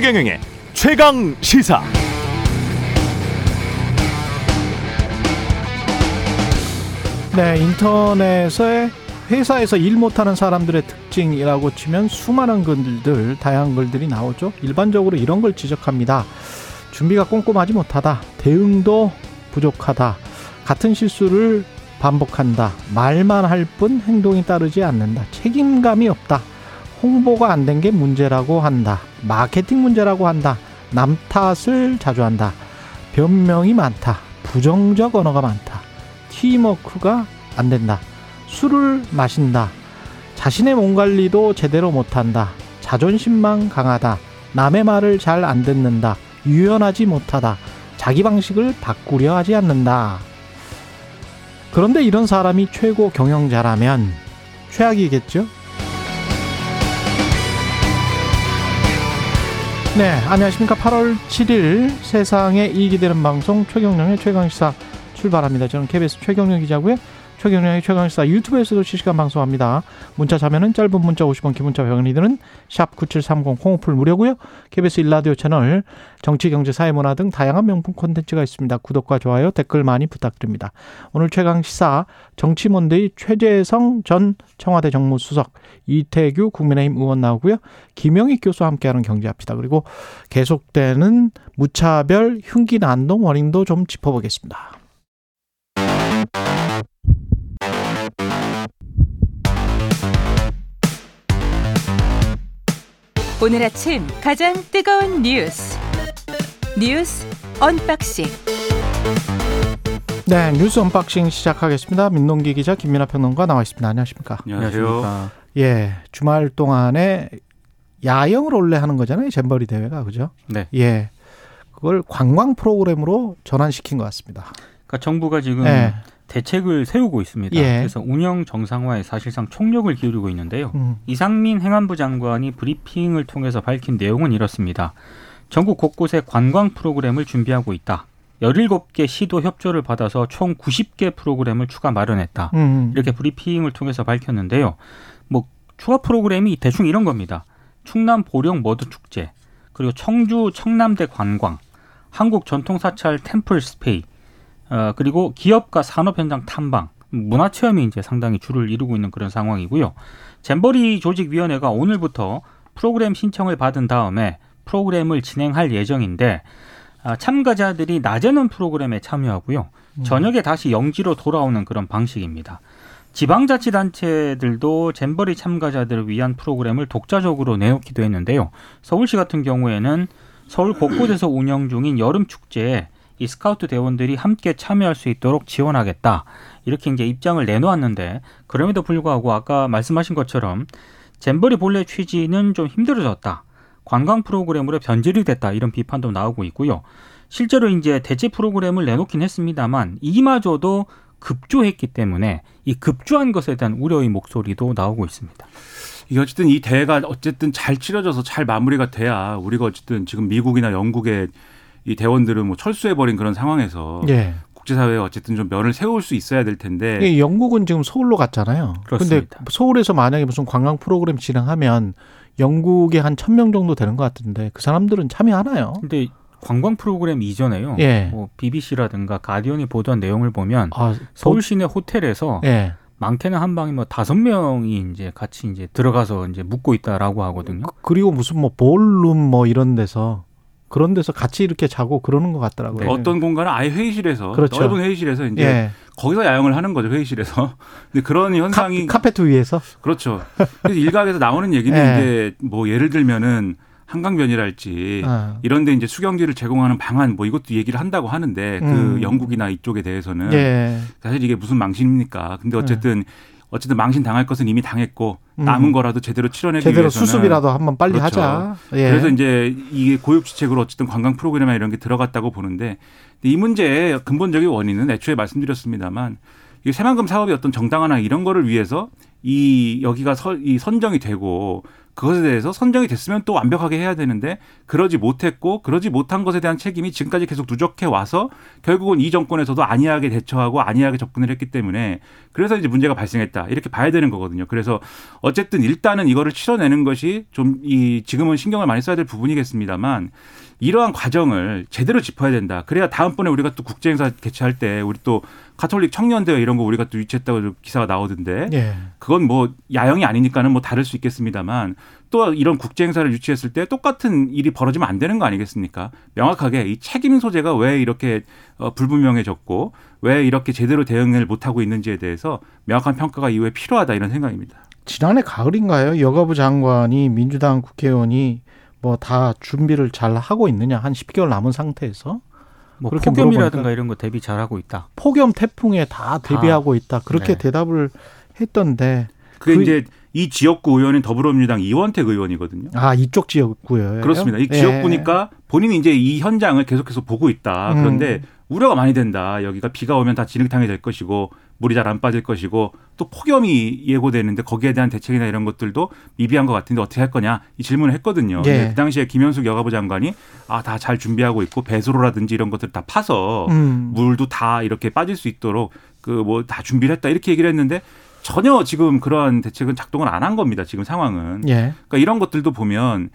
최경영의 최강 시사. 네, 인터넷에 회사에서 일 못하는 사람들의 특징이라고 치면 수많은 글들, 다양한 글들이 나오죠. 일반적으로 이런 걸 지적합니다. 준비가 꼼꼼하지 못하다. 대응도 부족하다. 같은 실수를 반복한다. 말만 할 뿐 행동이 따르지 않는다. 책임감이 없다. 홍보가 안 된 게 문제라고 한다. 마케팅 문제라고 한다. 남 탓을 자주 한다. 변명이 많다. 부정적 언어가 많다. 팀워크가 안 된다. 술을 마신다. 자신의 몸 관리도 제대로 못한다. 자존심만 강하다. 남의 말을 잘 안 듣는다. 유연하지 못하다. 자기 방식을 바꾸려 하지 않는다. 그런데 이런 사람이 최고 경영자라면 최악이겠죠? 네, 안녕하십니까. 8월 7일 세상에 이익이 되는 방송 최경령의 최강시사 출발합니다. 저는 KBS 최경령 기자고요. 최경영의 최강시사 유튜브에서도 실시간 방송합니다. 문자 자면은 짧은 문자 50원, 긴 문자 100원이 드는 샵9730 콩오플 무료고요. KBS 일라디오 채널 정치, 경제, 사회, 문화 등 다양한 명품 콘텐츠가 있습니다. 구독과 좋아요, 댓글 많이 부탁드립니다. 오늘 최강시사 정치몬데이 최재성 전 청와대 정무수석, 이태규 국민의힘 의원 나오고요. 김영익 교수와 함께하는 경제합시다. 그리고 계속되는 무차별 흉기 난동 원인도 좀 짚어보겠습니다. 오늘 아침 가장 뜨거운 뉴스 뉴스 unboxing 네 뉴스 unboxing 시작하겠습니다. 민동기 기자 김민아 평론가 나와 있습니다. 안녕하십니까? 안녕하세요. 예 주말 동안에 야영을 원래 하는 거잖아요. 잼버리 대회가 그죠? 네. 예 그걸 관광 프로그램으로 전환시킨 것 같습니다. 그러니까 정부가 지금 네. 대책을 세우고 있습니다. 예. 그래서 운영 정상화에 사실상 총력을 기울이고 있는데요. 음, 이상민 행안부 장관이 브리핑을 통해서 밝힌 내용은 이렇습니다. 전국 곳곳에 관광 프로그램을 준비하고 있다. 17개 시도 협조를 받아서 총 90개 프로그램을 추가 마련했다. 음, 이렇게 브리핑을 통해서 밝혔는데요. 뭐 추가 프로그램이 대충 이런 겁니다. 충남 보령 머드 축제, 그리고 청주 청남대 관광, 한국 전통 사찰 템플 스페이, 어, 그리고 기업과 산업 현장 탐방, 문화 체험이 이제 상당히 줄을 이루고 있는 그런 상황이고요. 잼버리 조직위원회가 오늘부터 프로그램 신청을 받은 다음에 프로그램을 진행할 예정인데 아, 참가자들이 낮에는 프로그램에 참여하고요. 저녁에 다시 영지로 돌아오는 그런 방식입니다. 지방자치단체들도 잼버리 참가자들을 위한 프로그램을 독자적으로 내놓기도 했는데요. 서울시 같은 경우에는 서울 곳곳에서 운영 중인 여름 축제에 이 스카우트 대원들이 함께 참여할 수 있도록 지원하겠다. 이렇게 이제 입장을 내놓았는데 그럼에도 불구하고 아까 말씀하신 것처럼 잼버리 본래 취지는 좀 힘들어졌다. 관광 프로그램으로 변질이 됐다. 이런 비판도 나오고 있고요. 실제로 이제 대체 프로그램을 내놓긴 했습니다만 이마저도 급조했기 때문에 이 급조한 것에 대한 우려의 목소리도 나오고 있습니다. 이게 어쨌든 이 대회가 어쨌든 잘 치러져서 잘 마무리가 돼야 우리가 어쨌든 지금 미국이나 영국의 이 대원들은 뭐 철수해버린 그런 상황에서 예. 국제사회에 어쨌든 좀 면을 세울 수 있어야 될 텐데 예, 영국은 지금 서울로 갔잖아요. 근데 서울에서 만약에 무슨 관광 프로그램 진행하면 영국에 한 천 명 정도 되는 것 같은데 그 사람들은 참여하나요? 근데 관광 프로그램 이전에요. 예. 뭐 BBC라든가 가디언이 보도한 내용을 보면 아, 서울 시내 호텔에서 예. 많게는 한 방에 뭐 다섯 명이 이제 같이 이제 들어가서 이제 묵고 있다라고 하거든요. 그리고 무슨 뭐 볼룸 뭐 이런 데서 그런 데서 같이 이렇게 자고 그러는 것 같더라고요. 네. 어떤 공간은 아예 회의실에서 그렇죠. 넓은 회의실에서 이제 예. 거기서 야영을 하는 거죠 회의실에서. 근데 그런 현상이 카, 페트 위에서 그렇죠. 그래서 일각에서 나오는 얘기는 예. 이제 뭐 예를 들면은 한강변이랄지 아. 이런데 이제 수경지를 제공하는 방안 뭐 이것도 얘기를 한다고 하는데 음. 그 영국이나 이쪽에 대해서는 예. 사실 이게 무슨 망신입니까? 근데 어쨌든 어쨌든 망신 당할 것은 이미 당했고 남은 음. 거라도 제대로 치러내기 제대로 위해서는 수습이라도 한번 빨리 그렇죠. 하자. 예. 그래서 이제 이게 고육지책으로 어쨌든 관광 프로그램이나 이런 게 들어갔다고 보는데 이 문제의 근본적인 원인은 애초에 말씀드렸습니다만 이 새만금 사업의 어떤 정당화나 이런 거를 위해서 이 여기가 서, 이 선정이 되고 그것에 대해서 선정이 됐으면 또 완벽하게 해야 되는데 그러지 못했고 그러지 못한 것에 대한 책임이 지금까지 계속 누적해 와서 결국은 이 정권에서도 안이하게 대처하고 안이하게 접근을 했기 때문에 그래서 이제 문제가 발생했다 이렇게 봐야 되는 거거든요. 그래서 어쨌든 일단은 이거를 치러내는 것이 좀 이 지금은 신경을 많이 써야 될 부분이겠습니다만 이러한 과정을 제대로 짚어야 된다. 그래야 다음번에 우리가 또 국제행사 개최할 때 우리 또 가톨릭 청년대회 이런 거 우리가 또 유치했다고 기사가 나오던데 예. 그건 뭐 야영이 아니니까는 뭐 다를 수 있겠습니다만 또 이런 국제 행사를 유치했을 때 똑같은 일이 벌어지면 안 되는 거 아니겠습니까? 명확하게 이 책임 소재가 왜 이렇게 어, 불분명해졌고 왜 이렇게 제대로 대응을 못 하고 있는지에 대해서 명확한 평가가 이후에 필요하다 이런 생각입니다. 지난해 가을인가요? 여가부 장관이 민주당 국회의원이 뭐 다 준비를 잘 하고 있느냐 한 10개월 남은 상태에서 뭐 그렇게 폭염이라든가 물어보니까- 이런 거 대비 잘 하고 있다. 폭염 태풍에 다 대비하고 있다 그렇게 네. 대답을 했던데 그게 그- 이제 이 지역구 의원인 더불어민주당 이원택 의원이거든요. 아 이쪽 지역구예요. 그렇습니다. 이 예. 지역구니까 본인이 이제 이 현장을 계속해서 보고 있다. 음. 그런데 우려가 많이 된다. 여기가 비가 오면 다 진흙탕이 될 것이고 물이 잘 안 빠질 것이고 또 폭염이 예고되는데 거기에 대한 대책이나 이런 것들도 미비한 것 같은데 어떻게 할 거냐 이 질문을 했거든요. 예. 그 당시에 김현숙 여가부 장관이 아 다 잘 준비하고 있고 배수로라든지 이런 것들 다 파서 음. 물도 다 이렇게 빠질 수 있도록 그 뭐 다 준비를 했다 이렇게 얘기를 했는데 전혀 지금 그러한 대책은 작동을 안 한 겁니다. 지금 상황은. 예. 그러니까 이런 것들도 보면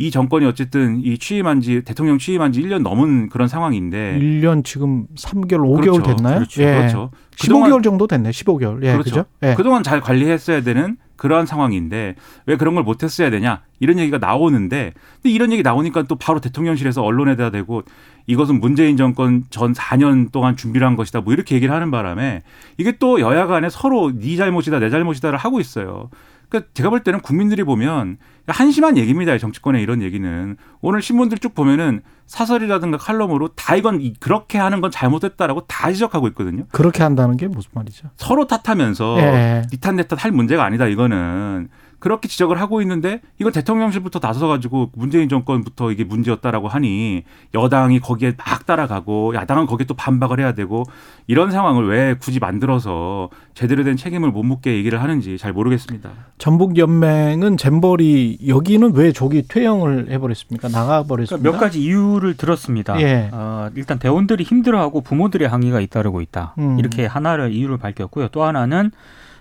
이 정권이 어쨌든 이 취임한 지 대통령 취임한 지 1년 넘은 그런 상황인데 1년 지금 3개월, 5개월 네. 그렇죠. 됐나요? 그렇죠. 예. 그렇죠. 15개월 정도 됐네. 15개월. 예, 그렇죠. 그죠? 예. 그동안 잘 관리했어야 되는 그러한 상황인데 왜 그런 걸 못했어야 되냐 이런 얘기가 나오는데 근데 이런 얘기 나오니까 또 바로 대통령실에서 언론에다 대고 이것은 문재인 정권 전 4년 동안 준비를 한 것이다 뭐 이렇게 얘기를 하는 바람에 이게 또 여야 간에 서로 네 잘못이다 내 잘못이다를 하고 있어요. 그러니까 제가 볼 때는 국민들이 보면 한심한 얘기입니다. 이 정치권의 이런 얘기는 오늘 신문들 쭉 보면은 사설이라든가 칼럼으로 다 이건 이- 그렇게 하는 건 잘못됐다라고 다 지적하고 있거든요. 그렇게 한다는 게 무슨 말이죠? 서로 탓하면서 예. 니탓 내탓 할 문제가 아니다 이거는 그렇게 지적을 하고 있는데 이건 대통령실부터 나서 가지고 문재인 정권부터 이게 문제였다라고 하니 여당이 거기에 막 따라가고 야당은 거기에 또 반박을 해야 되고 이런 상황을 왜 굳이 만들어서 제대로 된 책임을 못 묻게 얘기를 하는지 잘 모르겠습니다. 전북 연맹은 잼버리 여기는 왜 조기 퇴영을 해버렸습니까? 나가버렸습니다. 그러니까 몇 가지 이유를 들었습니다. 예. 어, 일단 대원들이 힘들어하고 부모들의 항의가 잇따르고 있다. 음. 이렇게 하나를 이유를 밝혔고요. 또 하나는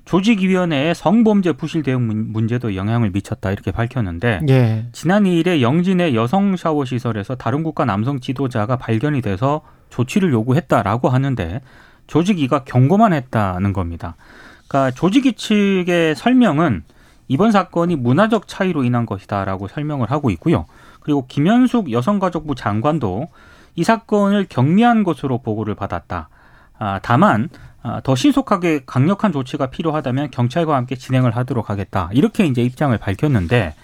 조직위원회의 성범죄 부실 대응 문- 문제도 영향을 미쳤다 이렇게 밝혔는데 예. 지난 2일에 영진의 여성 샤워 시설에서 다른 국가 남성 지도자가 발견이 돼서 조치를 요구했다라고 하는데 조직위가 경고만 했다는 겁니다. 그러니까 조직위 측의 설명은 이번 사건이 문화적 차이로 인한 것이다라고 설명을 하고 있고요. 그리고 김현숙 여성가족부 장관도 이 사건을 경미한 것으로 보고를 받았다. 아, 다만 아, 더 신속하게 강력한 조치가 필요하다면 경찰과 함께 진행을 하도록 하겠다. 이렇게 이제 입장을 밝혔는데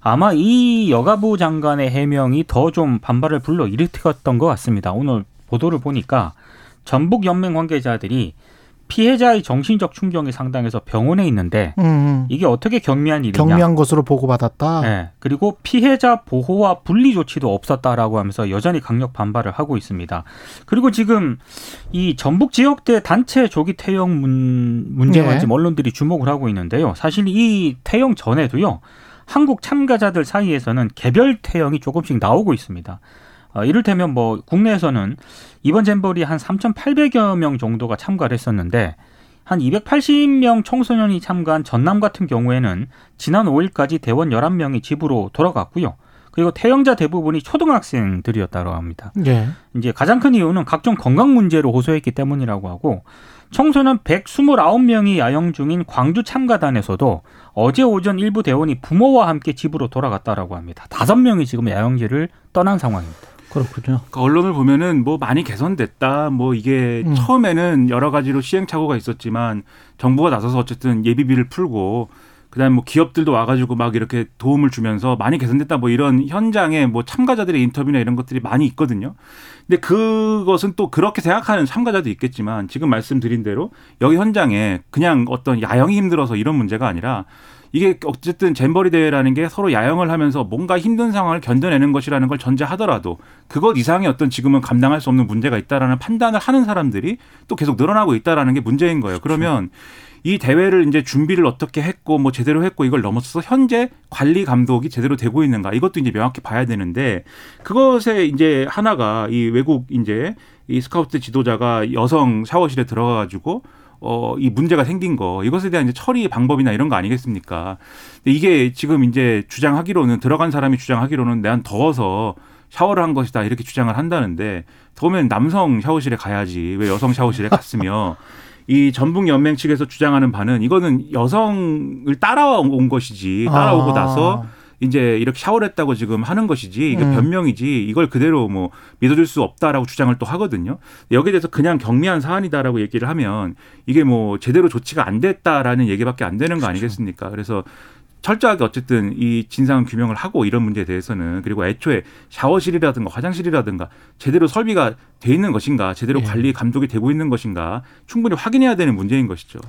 아마 이 여가부 장관의 해명이 더 좀 반발을 불러 일으켰던 것 같습니다. 오늘 보도를 보니까 전북 연맹 관계자들이 피해자의 정신적 충격이 상당해서 병원에 있는데 음, 이게 어떻게 경미한 일이냐? 경미한 것으로 보고받았다. 네. 그리고 피해자 보호와 분리 조치도 없었다라고 하면서 여전히 강력 반발을 하고 있습니다. 그리고 지금 이 전북 지역대 단체 조기 태영 문, 문제만 네. 지금 언론들이 주목을 하고 있는데요. 사실 이 태영 전에도요. 한국 참가자들 사이에서는 개별 태영이 조금씩 나오고 있습니다. 어, 이를테면 뭐 국내에서는 이번 잼버리 한 3,800여 명 정도가 참가를 했었는데 한 280명 청소년이 참가한 전남 같은 경우에는 지난 5일까지 대원 11명이 집으로 돌아갔고요. 그리고 태영자 대부분이 초등학생들이었다고 합니다. 예. 이제 가장 큰 이유는 각종 건강 문제로 호소했기 때문이라고 하고 청소년 129명이 야영 중인 광주 참가단에서도 어제 오전 일부 대원이 부모와 함께 집으로 돌아갔다라고 합니다. 다섯 명이 지금 야영지를 떠난 상황입니다. 그렇군요. 그러니까 언론을 보면은 뭐 많이 개선됐다. 뭐 이게 음. 처음에는 여러 가지로 시행착오가 있었지만 정부가 나서서 어쨌든 예비비를 풀고 그다음에 뭐 기업들도 와가지고 막 이렇게 도움을 주면서 많이 개선됐다. 뭐 이런 현장에 뭐 참가자들의 인터뷰나 이런 것들이 많이 있거든요. 근데 그것은 또 그렇게 생각하는 참가자도 있겠지만 지금 말씀드린 대로 여기 현장에 그냥 어떤 야영이 힘들어서 이런 문제가 아니라 이게 어쨌든 잼버리 대회라는 게 서로 야영을 하면서 뭔가 힘든 상황을 견뎌내는 것이라는 걸 전제하더라도 그것 이상의 어떤 지금은 감당할 수 없는 문제가 있다라는 판단을 하는 사람들이 또 계속 늘어나고 있다라는 게 문제인 거예요. 그러면 이 대회를 이제 준비를 어떻게 했고 뭐 제대로 했고 이걸 넘어서서 현재 관리 감독이 제대로 되고 있는가 이것도 이제 명확히 봐야 되는데 그것에 이제 하나가 이 외국 이제 이 스카우트 지도자가 여성 샤워실에 들어가 가지고 어, 이 문제가 생긴 거, 이것에 대한 이제 처리 방법이나 이런 거 아니겠습니까? 근데 이게 지금 이제 주장하기로는, 들어간 사람이 주장하기로는 내한 더워서 샤워를 한 것이다, 이렇게 주장을 한다는데, 더우면 남성 샤워실에 가야지, 왜 여성 샤워실에 갔으며, 이 전북 연맹 측에서 주장하는 바는 이거는 여성을 따라온 것이지, 따라오고 아. 나서 이제 이렇게 샤워를 했다고 지금 하는 것이지 이게 음. 변명이지 이걸 그대로 뭐 믿어줄 수 없다라고 주장을 또 하거든요. 여기에 대해서 그냥 경미한 사안이다라고 얘기를 하면 이게 뭐 제대로 조치가 안 됐다라는 얘기밖에 안 되는 거 아니겠습니까? 그래서 철저하게 어쨌든 이 진상 규명을 하고 이런 문제에 대해서는 그리고 애초에 샤워실이라든가 화장실이라든가 제대로 설비가 돼 있는 것인가 제대로 예. 관리 감독이 되고 있는 것인가 충분히 확인해야 되는 문제인 것이죠.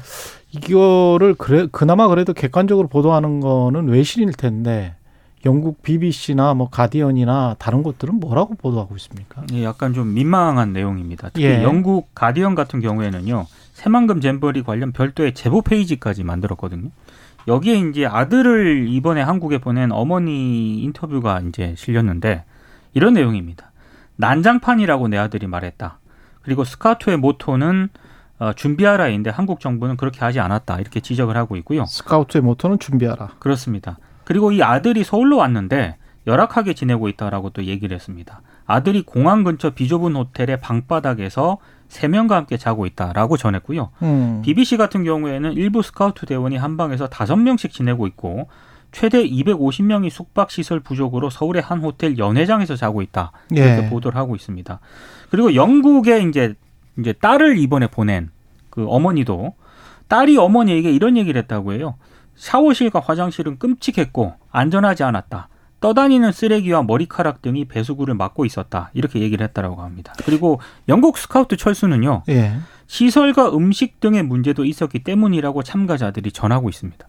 이거를 그래 그나마 그래도 객관적으로 보도하는 거는 외신일 텐데 영국 BBC나 뭐 가디언이나 다른 곳들은 뭐라고 보도하고 있습니까? 예, 약간 좀 민망한 내용입니다. 특히 예. 영국 가디언 같은 경우에는요. 새만금 잼버리 관련 별도의 제보 페이지까지 만들었거든요. 여기에 이제 아들을 이번에 한국에 보낸 어머니 인터뷰가 이제 실렸는데 이런 내용입니다. 난장판이라고 내 아들이 말했다. 그리고 스카우트의 모토는 어, 준비하라인데 한국 정부는 그렇게 하지 않았다. 이렇게 지적을 하고 있고요. 스카우트의 모토는 준비하라. 그렇습니다. 그리고 이 아들이 서울로 왔는데 열악하게 지내고 있다라고 또 얘기를 했습니다. 아들이 공항 근처 비좁은 호텔의 방바닥에서 세 명과 함께 자고 있다라고 전했고요. 음. BBC 같은 경우에는 일부 스카우트 대원이 한 방에서 다섯 명씩 지내고 있고 최대 250명이 숙박 시설 부족으로 서울의 한 호텔 연회장에서 자고 있다 이렇게 예. 보도를 하고 있습니다. 그리고 영국에 이제 이제 딸을 이번에 보낸 그 어머니도 딸이 어머니에게 이런 얘기를 했다고 해요. 샤워실과 화장실은 끔찍했고 안전하지 않았다. 떠다니는 쓰레기와 머리카락 등이 배수구를 막고 있었다. 이렇게 얘기를 했다라고 합니다. 그리고 영국 스카우트 철수는요. 예. 시설과 음식 등의 문제도 있었기 때문이라고 참가자들이 전하고 있습니다.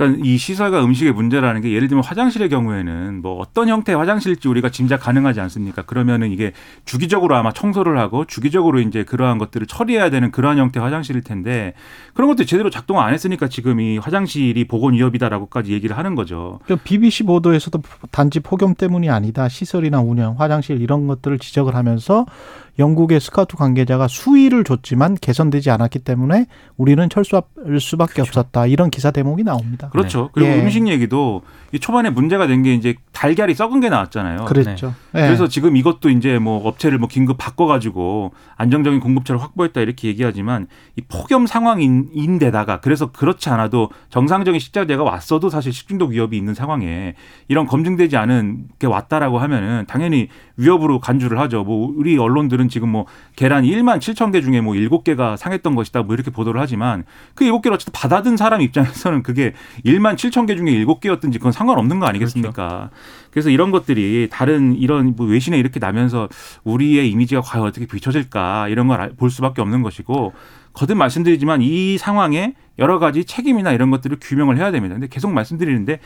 그러니까 이 시설과 음식의 문제라는 게 예를 들면 화장실의 경우에는 뭐 어떤 형태의 화장실일지 우리가 짐작 가능하지 않습니까? 그러면은 이게 주기적으로 아마 청소를 하고 주기적으로 이제 그러한 것들을 처리해야 되는 그러한 형태의 화장실일 텐데 그런 것들이 제대로 작동 안 했으니까 지금 이 화장실이 보건 위협이다라고까지 얘기를 하는 거죠. 그 BBC 보도에서도 단지 폭염 때문이 아니다. 시설이나 운영, 화장실 이런 것들을 지적을 하면서 영국의 스카우트 관계자가 수위를 줬지만 개선되지 않았기 때문에 우리는 철수할 수밖에 없었다. 이런 기사 대목이 나옵니다. 그렇죠. 그리고 예. 음식 얘기도 이 초반에 문제가 된 게 이제 달걀이 썩은 게 나왔잖아요. 그랬죠. 예. 그래서 지금 이것도 이제 뭐 업체를 뭐 긴급 바꿔가지고 안정적인 공급처를 확보했다 이렇게 얘기하지만 이 폭염 상황인데다가 그래서 그렇지 않아도 정상적인 식자재가 왔어도 사실 식중독 위협이 있는 상황에 이런 검증되지 않은 게 왔다라고 하면은 당연히 위협으로 간주를 하죠. 뭐 우리 언론들은 지금 뭐 계란 1만 7천 개 중에 뭐 7개가 상했던 것이다 뭐 이렇게 보도를 하지만 그 7개를 어쨌든 받아든 사람 입장에서는 그게 1만 7천 개 중에 7개였든지 그건 상관없는 거 아니겠습니까? 그래서 이런 것들이 다른 이런 뭐 외신에 이렇게 나면서 우리의 이미지가 과연 어떻게 비춰질까 이런 걸 볼 수밖에 없는 것이고 거듭 말씀드리지만 이 상황에 여러 가지 책임이나 이런 것들을 규명을 해야 됩니다. 근데 계속 말씀드리는데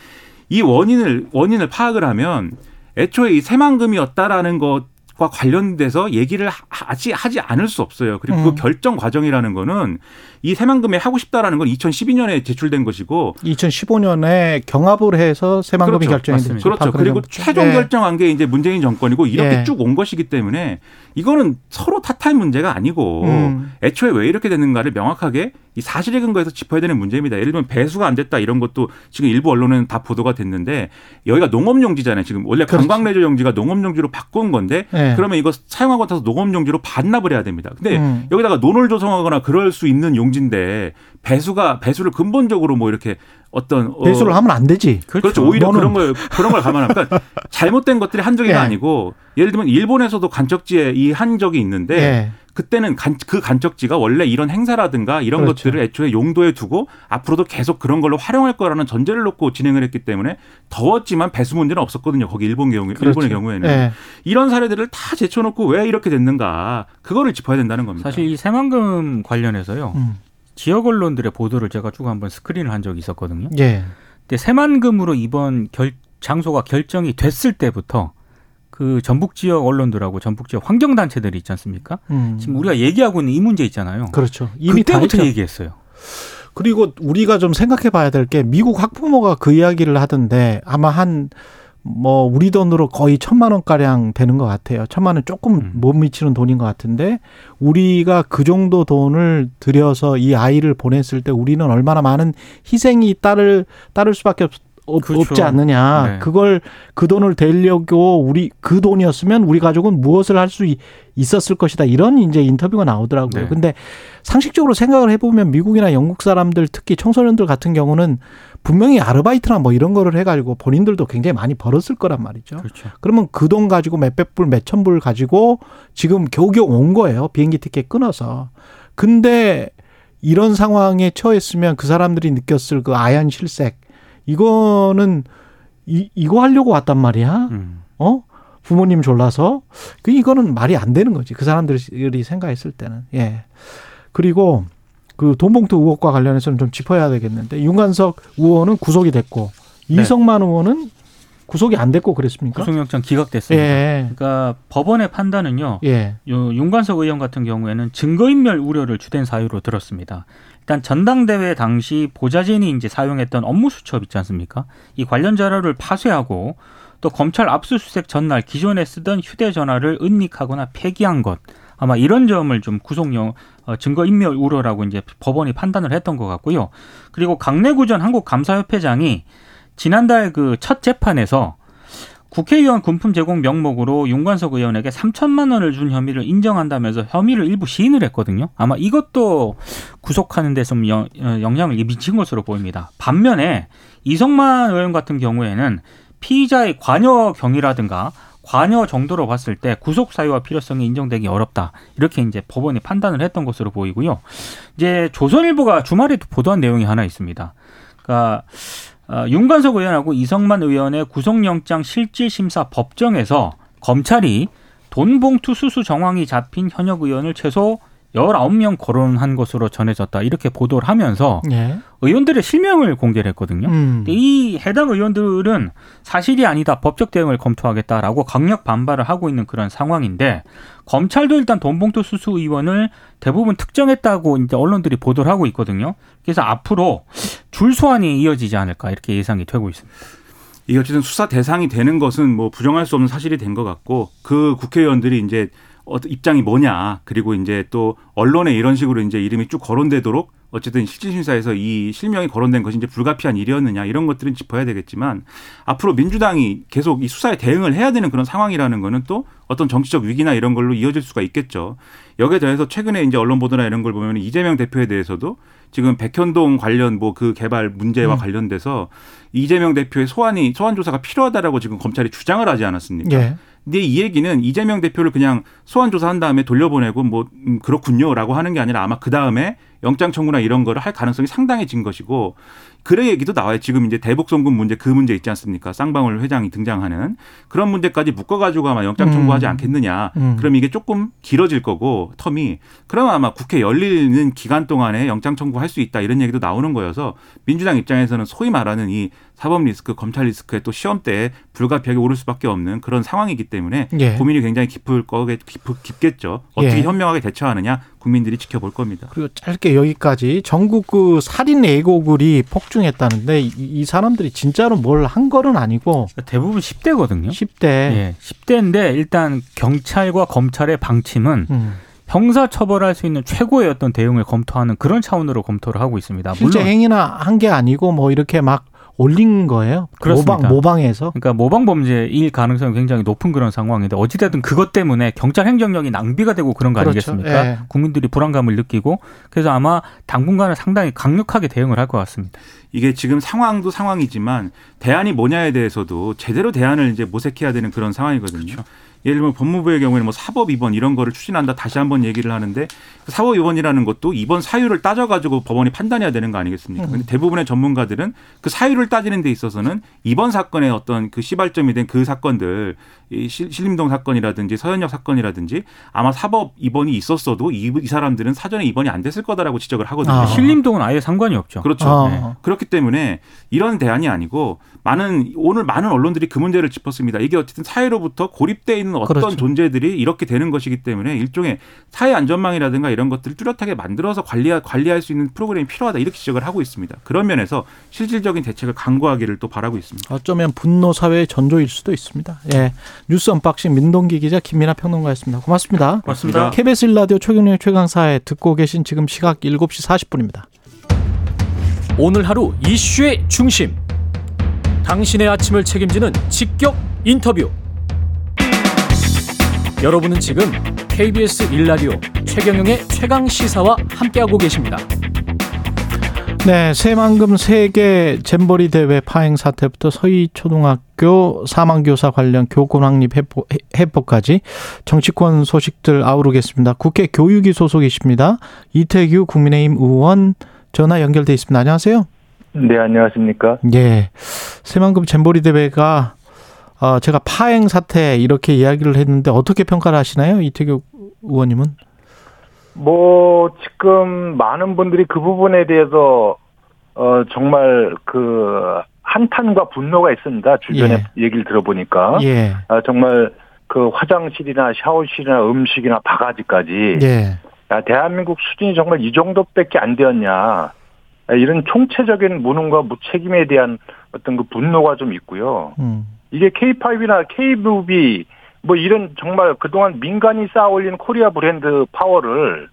이 원인을 원인을 파악을 하면 애초에 이 새만금이었다라는 것 과 관련돼서 얘기를 하- 하지 하지 않을 수 없어요. 그리고 음. 그 결정 과정이라는 거는 이 새만금에 하고 싶다라는 건 2012년에 제출된 것이고 2015년에 경합을 해서 새만금이 그렇죠. 결정이. 그렇죠. 그리고. 최종 예. 결정한 게 이제 문재인 정권이고 이렇게 예. 쭉온 것이기 때문에 이거는 서로 탓할 문제가 아니고 음. 애초에 왜 이렇게 됐는가를 명확하게 이 사실에 근거해서 짚어야 되는 문제입니다. 예를 들면 배수가 안 됐다 이런 것도 지금 일부 언론은 다 보도가 됐는데 여기가 농업용지잖아요. 지금 원래 그렇지. 관광레저 용지가 농업용지로 바꾼 건데 예. 그러면 이거 사용하고 나서 농업용지로 반납을 해야 됩니다. 근데 음. 여기다가 논을 조성하거나 그럴 수 있는 용지 인데 배수가 배수를 근본적으로 뭐 이렇게 어떤 어, 배수를 하면 안 되지. 그렇죠. 오히려 너는- 그런 걸 그런 걸 감안하면 그러니까 잘못된 것들이 한두 개가 예. 아니고 예를 들면 일본에서도 간척지에 이 한 적이 있는데 예. 그때는 간, 그 간척지가 원래 이런 행사라든가 이런 그렇죠. 것들을 애초에 용도에 두고 앞으로도 계속 그런 걸로 활용할 거라는 전제를 놓고 진행을 했기 때문에 더웠지만 배수 문제는 없었거든요. 거기 일본 경우 일본의 그렇죠. 경우에는 예. 이런 사례들을 다 제쳐놓고 왜 이렇게 됐는가 그거를 짚어야 된다는 겁니다. 사실 이 새만금 관련해서요. 음. 지역 언론들의 보도를 제가 쭉 한번 스크린을 한 적이 있었거든요. 예. 근데 새만금으로 이번 결, 장소가 결정이 됐을 때부터 그 전북 지역 언론들하고 전북 지역 환경 단체들이 있지 않습니까? 음. 지금 우리가 얘기하고 있는 이 문제 있잖아요. 그렇죠. 이미 다 그때부터. 얘기했어요. 그리고 우리가 좀 생각해 봐야 될 게 미국 학부모가 그 이야기를 하던데 아마 한 뭐 우리 돈으로 거의 천만 원 가량 되는 것 같아요. 천만 원 조금 음. 못 미치는 돈인 것 같은데 우리가 그 정도 돈을 들여서 이 아이를 보냈을 때 우리는 얼마나 많은 희생이 따를 따를 수밖에 없, 없- 그렇죠. 없지 않느냐. 네. 그걸 그 돈을 대려고 우리 그 돈이었으면 우리 가족은 무엇을 할 수 있었을 것이다. 이런 이제 인터뷰가 나오더라고요. 네. 근데 상식적으로 생각을 해보면 미국이나 영국 사람들 특히 청소년들 같은 경우는 분명히 아르바이트나 뭐 이런 거를 해가지고 본인들도 굉장히 많이 벌었을 거란 말이죠. 그렇죠. 그러면 그 돈 가지고 몇백 불, 몇천 불 가지고 지금 겨우겨우 온 거예요. 비행기 티켓 끊어서. 근데 이런 상황에 처했으면 그 사람들이 느꼈을 그 아연 실색. 이거는 이, 이거 하려고 왔단 말이야. 음. 어? 부모님 졸라서 그 이거는 말이 안 되는 거지. 그 사람들이 생각했을 때는. 예. 그리고 그 돈봉투 의혹과 관련해서는 좀 짚어야 되겠는데 윤관석 의원은 구속이 됐고 네. 이성만 의원은 구속이 안 됐고 그랬습니까? 구속영장 기각됐습니다. 예. 그러니까 법원의 판단은요. 예. 요 윤관석 의원 같은 경우에는 증거인멸 우려를 주된 사유로 들었습니다. 일단 전당대회 당시 보좌진이 이제 사용했던 업무 수첩 있지 않습니까? 이 관련 자료를 파쇄하고 또 검찰 압수수색 전날 기존에 쓰던 휴대전화를 은닉하거나 폐기한 것 아마 이런 점을 좀 구속용 어, 증거인멸 우려라고 이제 법원이 판단을 했던 것 같고요. 그리고 강내구 전 한국감사협회장이 지난달 그 첫 재판에서 국회의원 군품 제공 명목으로 윤관석 의원에게 3천만 원을 준 혐의를 인정한다면서 혐의를 일부 시인을 했거든요. 아마 이것도 구속하는 데 좀 영- 어, 영향을 미친 것으로 보입니다. 반면에 이성만 의원 같은 경우에는 피의자의 관여 경위라든가 관여 정도로 봤을 때 구속 사유와 필요성이 인정되기 어렵다. 이렇게 이제 법원이 판단을 했던 것으로 보이고요. 이제 조선일보가 주말에 보도한 내용이 하나 있습니다. 그러니까 어, 윤관석 의원하고 이성만 의원의 구속영장 실질심사 법정에서 검찰이 돈봉투 수수 정황이 잡힌 현역 의원을 최소 19명 거론한 것으로 전해졌다. 이렇게 보도를 하면서 예. 의원들의 실명을 공개를 했거든요. 음. 이 해당 의원들은 사실이 아니다 법적 대응을 검토하겠다라고 강력 반발을 하고 있는 그런 상황인데 검찰도 일단 돈봉투 수수 의원을 대부분 특정했다고 이제 언론들이 보도를 하고 있거든요. 그래서 앞으로 줄 소환이 이어지지 않을까 이렇게 예상이 되고 있습니다. 이게 어쨌든 수사 대상이 되는 것은 뭐 부정할 수 없는 사실이 된 것 같고 그 국회의원들이 이제 어떤 입장이 뭐냐 그리고 이제 또 언론에 이런 식으로 이제 이름이 쭉 거론되도록 어쨌든 실질심사에서 이 실명이 거론된 것이 이제 불가피한 일이었느냐 이런 것들은 짚어야 되겠지만 앞으로 민주당이 계속 이 수사에 대응을 해야 되는 그런 상황이라는 거는 또 어떤 정치적 위기나 이런 걸로 이어질 수가 있겠죠. 여기에 대해서 최근에 이제 언론 보도나 이런 걸 보면 이재명 대표에 대해서도 지금 백현동 관련 뭐 그 개발 문제와 음. 관련돼서 이재명 대표의 소환이 소환 조사가 필요하다라고 지금 검찰이 주장을 하지 않았습니까? 예. 근데 이 얘기는 이재명 대표를 그냥 소환 조사한 다음에 돌려보내고 뭐 음, 그렇군요라고 하는 게 아니라 아마 그 다음에 영장 청구나 이런 거를 할 가능성이 상당해진 것이고 그래 얘기도 나와요. 지금 이제 대북 송금 문제 그 문제 있지 않습니까? 쌍방울 회장이 등장하는 그런 문제까지 묶어가지고 아마 영장 청구하지 음. 않겠느냐. 음. 그럼 이게 조금 길어질 거고 텀이 그러면 아마 국회 열리는 기간 동안에 영장 청구할 수 있다 이런 얘기도 나오는 거여서 민주당 입장에서는 소위 말하는 이 사법 리스크, 검찰 리스크에 또 시험대에 불가피하게 오를 수밖에 없는 그런 상황이기 때문에 예. 고민이 굉장히 깊을 거겠 깊, 깊겠죠. 어떻게 예. 현명하게 대처하느냐 국민들이 지켜볼 겁니다. 그리고 짧게 여기까지 전국 그 살인 애고글이 폭증했다는데 이, 이 사람들이 진짜로 뭘 한 거는 아니고 대부분 10대거든요. 10대 예, 10대인데 일단 경찰과 검찰의 방침은 음. 형사 처벌할 수 있는 최고의 어떤 대응을 검토하는 그런 차원으로 검토를 하고 있습니다. 실제 물론 행위나 한 게 아니고 뭐 이렇게 막 올린 거예요. 그렇습니다. 모방 모방해서. 그러니까 모방 범죄일 가능성이 굉장히 높은 그런 상황인데 어찌됐든 그것 때문에 경찰 행정력이 낭비가 되고 그런 거 그렇죠. 아니겠습니까? 예. 국민들이 불안감을 느끼고 그래서 아마 당분간은 상당히 강력하게 대응을 할 것 같습니다. 이게 지금 상황도 상황이지만 대안이 뭐냐에 대해서도 제대로 대안을 이제 모색해야 되는 그런 상황이거든요. 예를 들면 법무부의 경우에는 뭐 사법 입원 이런 거를 추진한다 다시 한번 얘기를 하는데 그 사법 입원이라는 것도 입원 사유를 따져가지고 법원이 판단해야 되는 거 아니겠습니까? 근데 대부분의 전문가들은 그 사유를 따지는 데 있어서는 이번 사건의 어떤 그 시발점이 된 그 사건들 이 실- 신림동 사건이라든지 서현역 사건이라든지 아마 사법 입원이 있었어도 이, 이 사람들은 사전에 입원이 안 됐을 거다라고 지적을 하거든요. 아. 신림동은 아예 상관이 없죠. 그렇죠. 아. 네. 그렇기 때문에 이런 대안이 아니고 많은 오늘 많은 언론들이 그 문제를 짚었습니다. 이게 어쨌든 사회로부터 고립돼 있는 어떤 그렇죠. 존재들이 이렇게 되는 것이기 때문에 일종의 사회 안전망이라든가 이런 것들을 뚜렷하게 만들어서 관리할 관리할 수 있는 프로그램이 필요하다 이렇게 지적을 하고 있습니다. 그런 면에서 실질적인 대책을 강구하기를 또 바라고 있습니다. 어쩌면 분노 사회의 전조일 수도 있습니다. 예. 뉴스 언박싱 민동기 기자 김민아 평론가였습니다. 고맙습니다. 고맙습니다. KBS 1라디오 최경영의 최강시사 듣고 계신 지금 시각 7시 40분입니다. 오늘 하루 이슈의 중심. 당신의 아침을 책임지는 직격 인터뷰. 여러분은 지금 KBS 1라디오 최경영의 최강 시사와 함께하고 계십니다. 네, 새만금 세계 잼버리 대회 파행 사태부터 서이초등학교 사망교사 관련 교권 확립 해법, 해포까지 정치권 소식들 아우르겠습니다. 국회 교육위 소속이십니다. 이태규 국민의힘 의원 전화 연결돼 있습니다. 안녕하세요. 네, 안녕하십니까. 예. 새만금 잼버리 대회가 어, 제가 파행 사태 이렇게 이야기를 했는데 어떻게 평가를 하시나요? 이태규 의원님은? 뭐, 지금 많은 분들이 그 부분에 대해서, 어, 정말 그, 한탄과 분노가 있습니다. 주변에 얘기를 들어보니까. 예. 아, 정말 그 화장실이나 샤워실이나 음식이나 바가지까지. 예. 야, 대한민국 수준이 정말 이 정도밖에 안 되었냐. 아, 이런 총체적인 무능과 무책임에 대한 어떤 그 분노가 좀 있고요. 음. 이게 K팝이나 K무비 뭐 이런 정말 그동안 민간이 쌓아올린 코리아 브랜드 파워를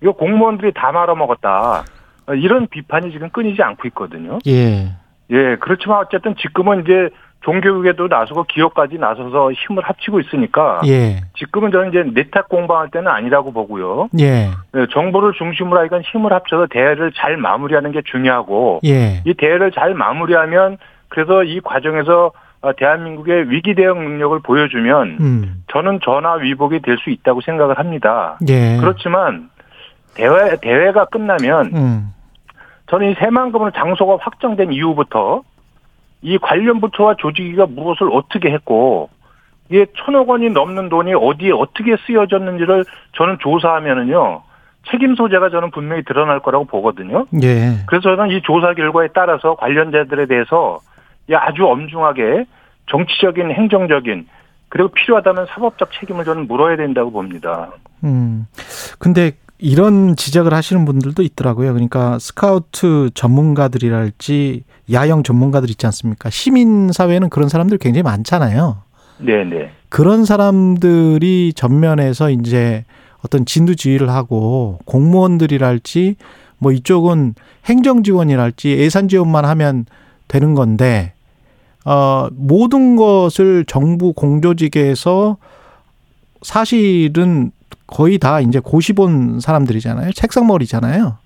이거 공무원들이 다 말아먹었다. 어, 이런 비판이 지금 끊이지 않고 있거든요. 예. 예, 그렇지만 어쨌든 지금은 이제 종교국에도 나서고 기업까지 나서서 힘을 합치고 있으니까 예. 지금은 저는 이제 내탁 공방할 때는 아니라고 보고요. 예. 예, 정부를 중심으로 하니까 힘을 합쳐서 대회를 잘 마무리하는 게 중요하고 예. 이 대회를 잘 마무리하면 그래서 이 과정에서 어, 대한민국의 위기 대응 능력을 보여주면 음. 저는 전화 위복이 될 수 있다고 생각을 합니다. 예. 그렇지만 대회 대회가 끝나면 음. 저는 이 새만금으로 장소가 확정된 이후부터 이 관련 부처와 조직위가 무엇을 어떻게 했고 이게 천억 원이 넘는 돈이 어디에 어떻게 쓰여졌는지를 저는 조사하면은요 책임 소재가 저는 분명히 드러날 거라고 보거든요. 예. 그래서 저는 이 조사 결과에 따라서 관련자들에 대해서 이 아주 엄중하게 정치적인 행정적인 그리고 필요하다면 사법적 책임을 저는 물어야 된다고 봅니다. 음. 근데 이런 지적을 하시는 분들도 있더라고요. 그러니까 스카우트 전문가들이랄지 야영 전문가들 있지 않습니까? 시민 사회는 그런 사람들 굉장히 많잖아요. 네 네. 그런 사람들이 전면에서 이제 어떤 진두지휘를 하고 공무원들이랄지 뭐 이쪽은 행정 지원이랄지 예산 지원만 하면 되는 건데 어 모든 것을 정부 공조직에서 사실은 거의 다 이제 고시 본 사람들이잖아요. 책상머리잖아요.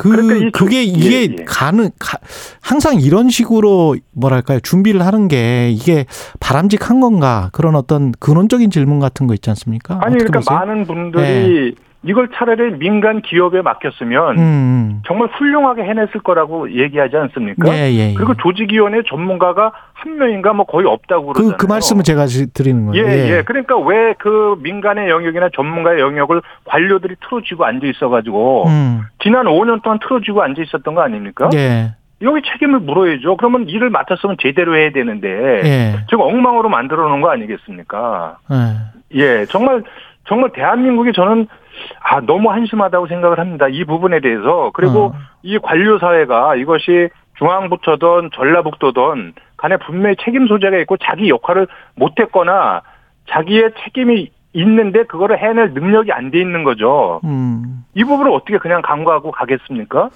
그 그러니까 그게 이게 예, 예. 가는 가, 항상 이런 식으로 뭐랄까요 준비를 하는 게 이게 바람직한 건가 그런 어떤 근원적인 질문 같은 거 있지 않습니까? 아니 그러니까 보세요? 많은 분들이 이걸 차라리 민간 기업에 맡겼으면 음, 음. 정말 훌륭하게 해냈을 거라고 얘기하지 않습니까? 예, 예, 예. 그리고 조직위원회 전문가가 한 명인가 뭐 거의 없다고 그, 그러잖아요. 그 말씀을 제가 지- 드리는 거예요. 예, 예. 그러니까 왜 그 민간의 영역이나 전문가의 영역을 관료들이 틀어쥐고 앉아 있어가지고 음, 지난 5년 동안 틀어쥐고 앉아 있었던 거 아닙니까? 예, 여기 책임을 물어야죠. 그러면 일을 맡았으면 제대로 해야 되는데 예, 지금 엉망으로 만들어 놓은 거 아니겠습니까? 예. 예, 정말 정말 대한민국이 저는 아 너무 한심하다고 생각을 합니다. 이 부분에 대해서 그리고 어. 이 관료 사회가 이것이 중앙부처든 전라북도든 간에 분명히 책임 소재가 있고 자기 역할을 못했거나 자기의 책임이 있는데 그거를 해낼 능력이 안 돼 있는 거죠. 음. 이 부분을 어떻게 그냥 강구하고 가겠습니까?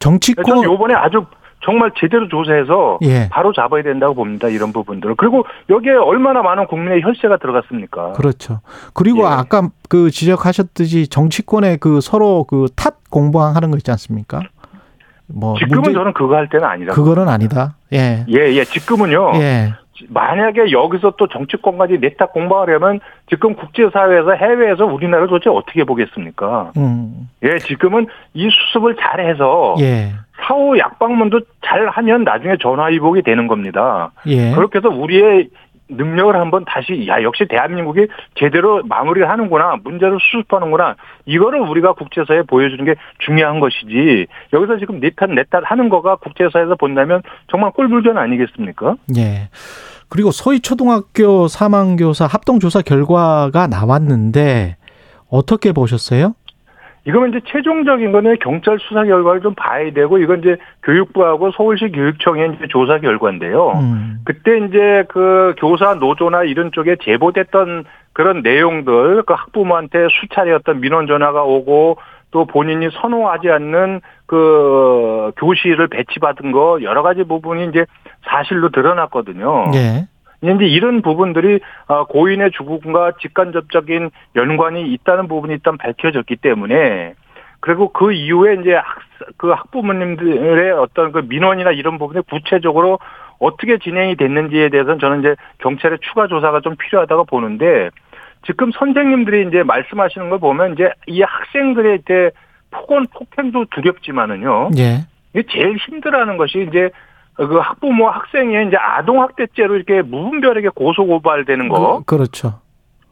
정치권 요번에 아주 정말 제대로 조사해서 예. 바로 잡아야 된다고 봅니다. 이런 부분들을. 그리고 여기에 얼마나 많은 국민의 혈세가 들어갔습니까? 그렇죠. 그리고 예. 아까 그 지적하셨듯이 정치권의 그 서로 그 탓 공방하는 거 있지 않습니까? 뭐 지금은 문제- 저는 그거 할 때는 아니라. 그거는 아니다. 예. 예, 예. 지금은요. 예. 만약에 여기서 또 정치권까지 내탁 공방하려면 지금 국제사회에서 해외에서 우리나라를 도대체 어떻게 보겠습니까? 음. 예, 지금은 이 수습을 잘해서 예. 사후 약방문도 잘 하면 나중에 전화위복이 되는 겁니다. 예. 그렇게 해서 우리의 능력을 한번 다시 야 역시 대한민국이 제대로 마무리를 하는구나 문제를 수습하는구나 이거를 우리가 국제사회에 보여주는 게 중요한 것이지 여기서 지금 내탓 내탓 하는 거가 국제사회에서 본다면 정말 꼴불견 아니겠습니까? 예. 그리고 서희 초등학교 사망교사 합동조사 결과가 나왔는데 어떻게 보셨어요? 이거는 이제 최종적인 거는 경찰 수사 결과를 좀 봐야 되고 이건 이제 교육부하고 서울시 교육청의 이제 조사 결과인데요. 음. 그때 이제 그 교사 노조나 이런 쪽에 제보됐던 그런 내용들, 그 학부모한테 수차례 어떤 민원 전화가 오고 또 본인이 선호하지 않는 그 교실을 배치받은 거 여러 가지 부분이 이제 사실로 드러났거든요. 예. 이제 이런 부분들이 어, 고인의 죽음과 직간접적인 연관이 있다는 부분이 일단 밝혀졌기 때문에 그리고 그 이후에 이제 학, 그 학부모님들의 어떤 그 민원이나 이런 부분이 구체적으로 어떻게 진행이 됐는지에 대해서는 저는 이제 경찰의 추가 조사가 좀 필요하다고 보는데 지금 선생님들이 이제 말씀하시는 걸 보면 이제 이 학생들의 이제 폭언 폭행도 두렵지만은요. 예. 이게 제일 힘들어하는 것이 이제 그 학부모 학생이 이제 아동 학대죄로 이렇게 무분별하게 고소 고발되는 거. 그, 그렇죠.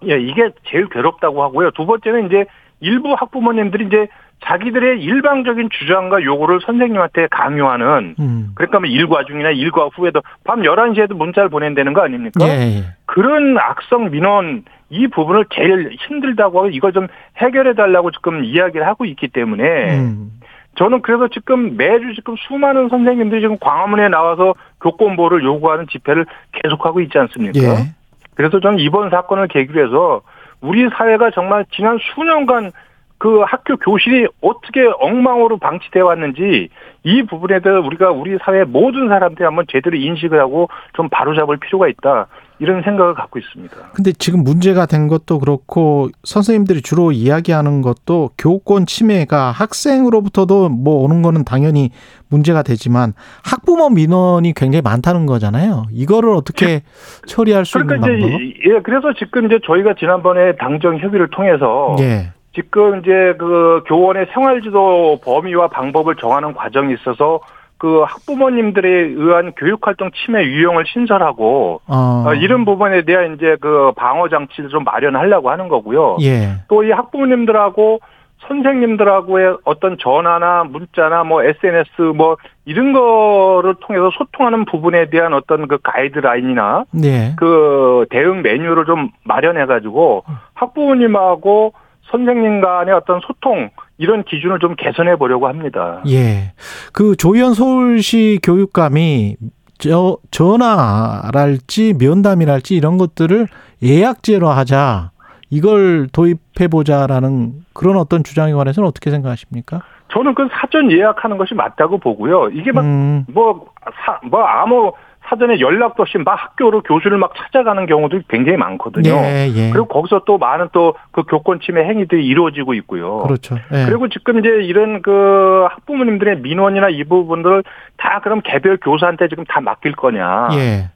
예, 이게 제일 괴롭다고 하고요. 두 번째는 이제 일부 학부모님들이 이제 자기들의 일방적인 주장과 요구를 선생님한테 강요하는 음. 그러니까 뭐 일과 중이나 일과 후에도 밤 11시에도 문자를 보낸다는 거 아닙니까? 예, 예. 그런 악성 민원 이 부분을 제일 힘들다고 하고 이걸 좀 해결해 달라고 지금 이야기를 하고 있기 때문에 음. 저는 그래서 지금 매주 지금 수많은 선생님들이 지금 광화문에 나와서 교권보를 요구하는 집회를 계속하고 있지 않습니까? 예. 그래서 저는 이번 사건을 계기로 해서 우리 사회가 정말 지난 수년간 그 학교 교실이 어떻게 엉망으로 방치되어 왔는지 이 부분에 대해서 우리가 우리 사회 모든 사람들이 한번 제대로 인식을 하고 좀 바로잡을 필요가 있다. 이런 생각을 갖고 있습니다. 근데 지금 문제가 된 것도 그렇고 선생님들이 주로 이야기하는 것도 교권 침해가 학생으로부터도 뭐 오는 거는 당연히 문제가 되지만 학부모 민원이 굉장히 많다는 거잖아요. 이거를 어떻게 처리할 수 그러니까 있는 방법? 예 그래서 지금 이제 저희가 지난번에 당정 협의를 통해서 예. 지금 이제 그 교원의 생활지도 범위와 방법을 정하는 과정이 있어서 그 학부모님들에 의한 교육활동 침해 유형을 신설하고 어. 어, 이런 부분에 대한 이제 그 방어 장치를 좀 마련하려고 하는 거고요. 예. 또 이 학부모님들하고 선생님들하고의 어떤 전화나 문자나 뭐 SNS 뭐 이런 거를 통해서 소통하는 부분에 대한 어떤 그 가이드라인이나 네. 그 대응 매뉴얼을 좀 마련해 가지고 학부모님하고 선생님 간의 어떤 소통 이런 기준을 좀 개선해 보려고 합니다. 예. 그 조현 서울시 교육감이 저 전화랄지 면담이랄지 이런 것들을 예약제로 하자. 이걸 도입해 보자라는 그런 어떤 주장에 관해서는 어떻게 생각하십니까? 저는 그 사전 예약하는 것이 맞다고 보고요. 이게 막 음. 뭐, 사, 뭐, 아무 사전에 연락도 없이 막 학교로 교수를 막 찾아가는 경우도 굉장히 많거든요. 예, 예. 그리고 거기서 또 많은 또 그 교권 침해 행위들이 이루어지고 있고요. 그렇죠. 예. 그리고 지금 이제 이런 그 학부모님들의 민원이나 이 부분들을 다 그럼 개별 교사한테 지금 다 맡길 거냐. 예.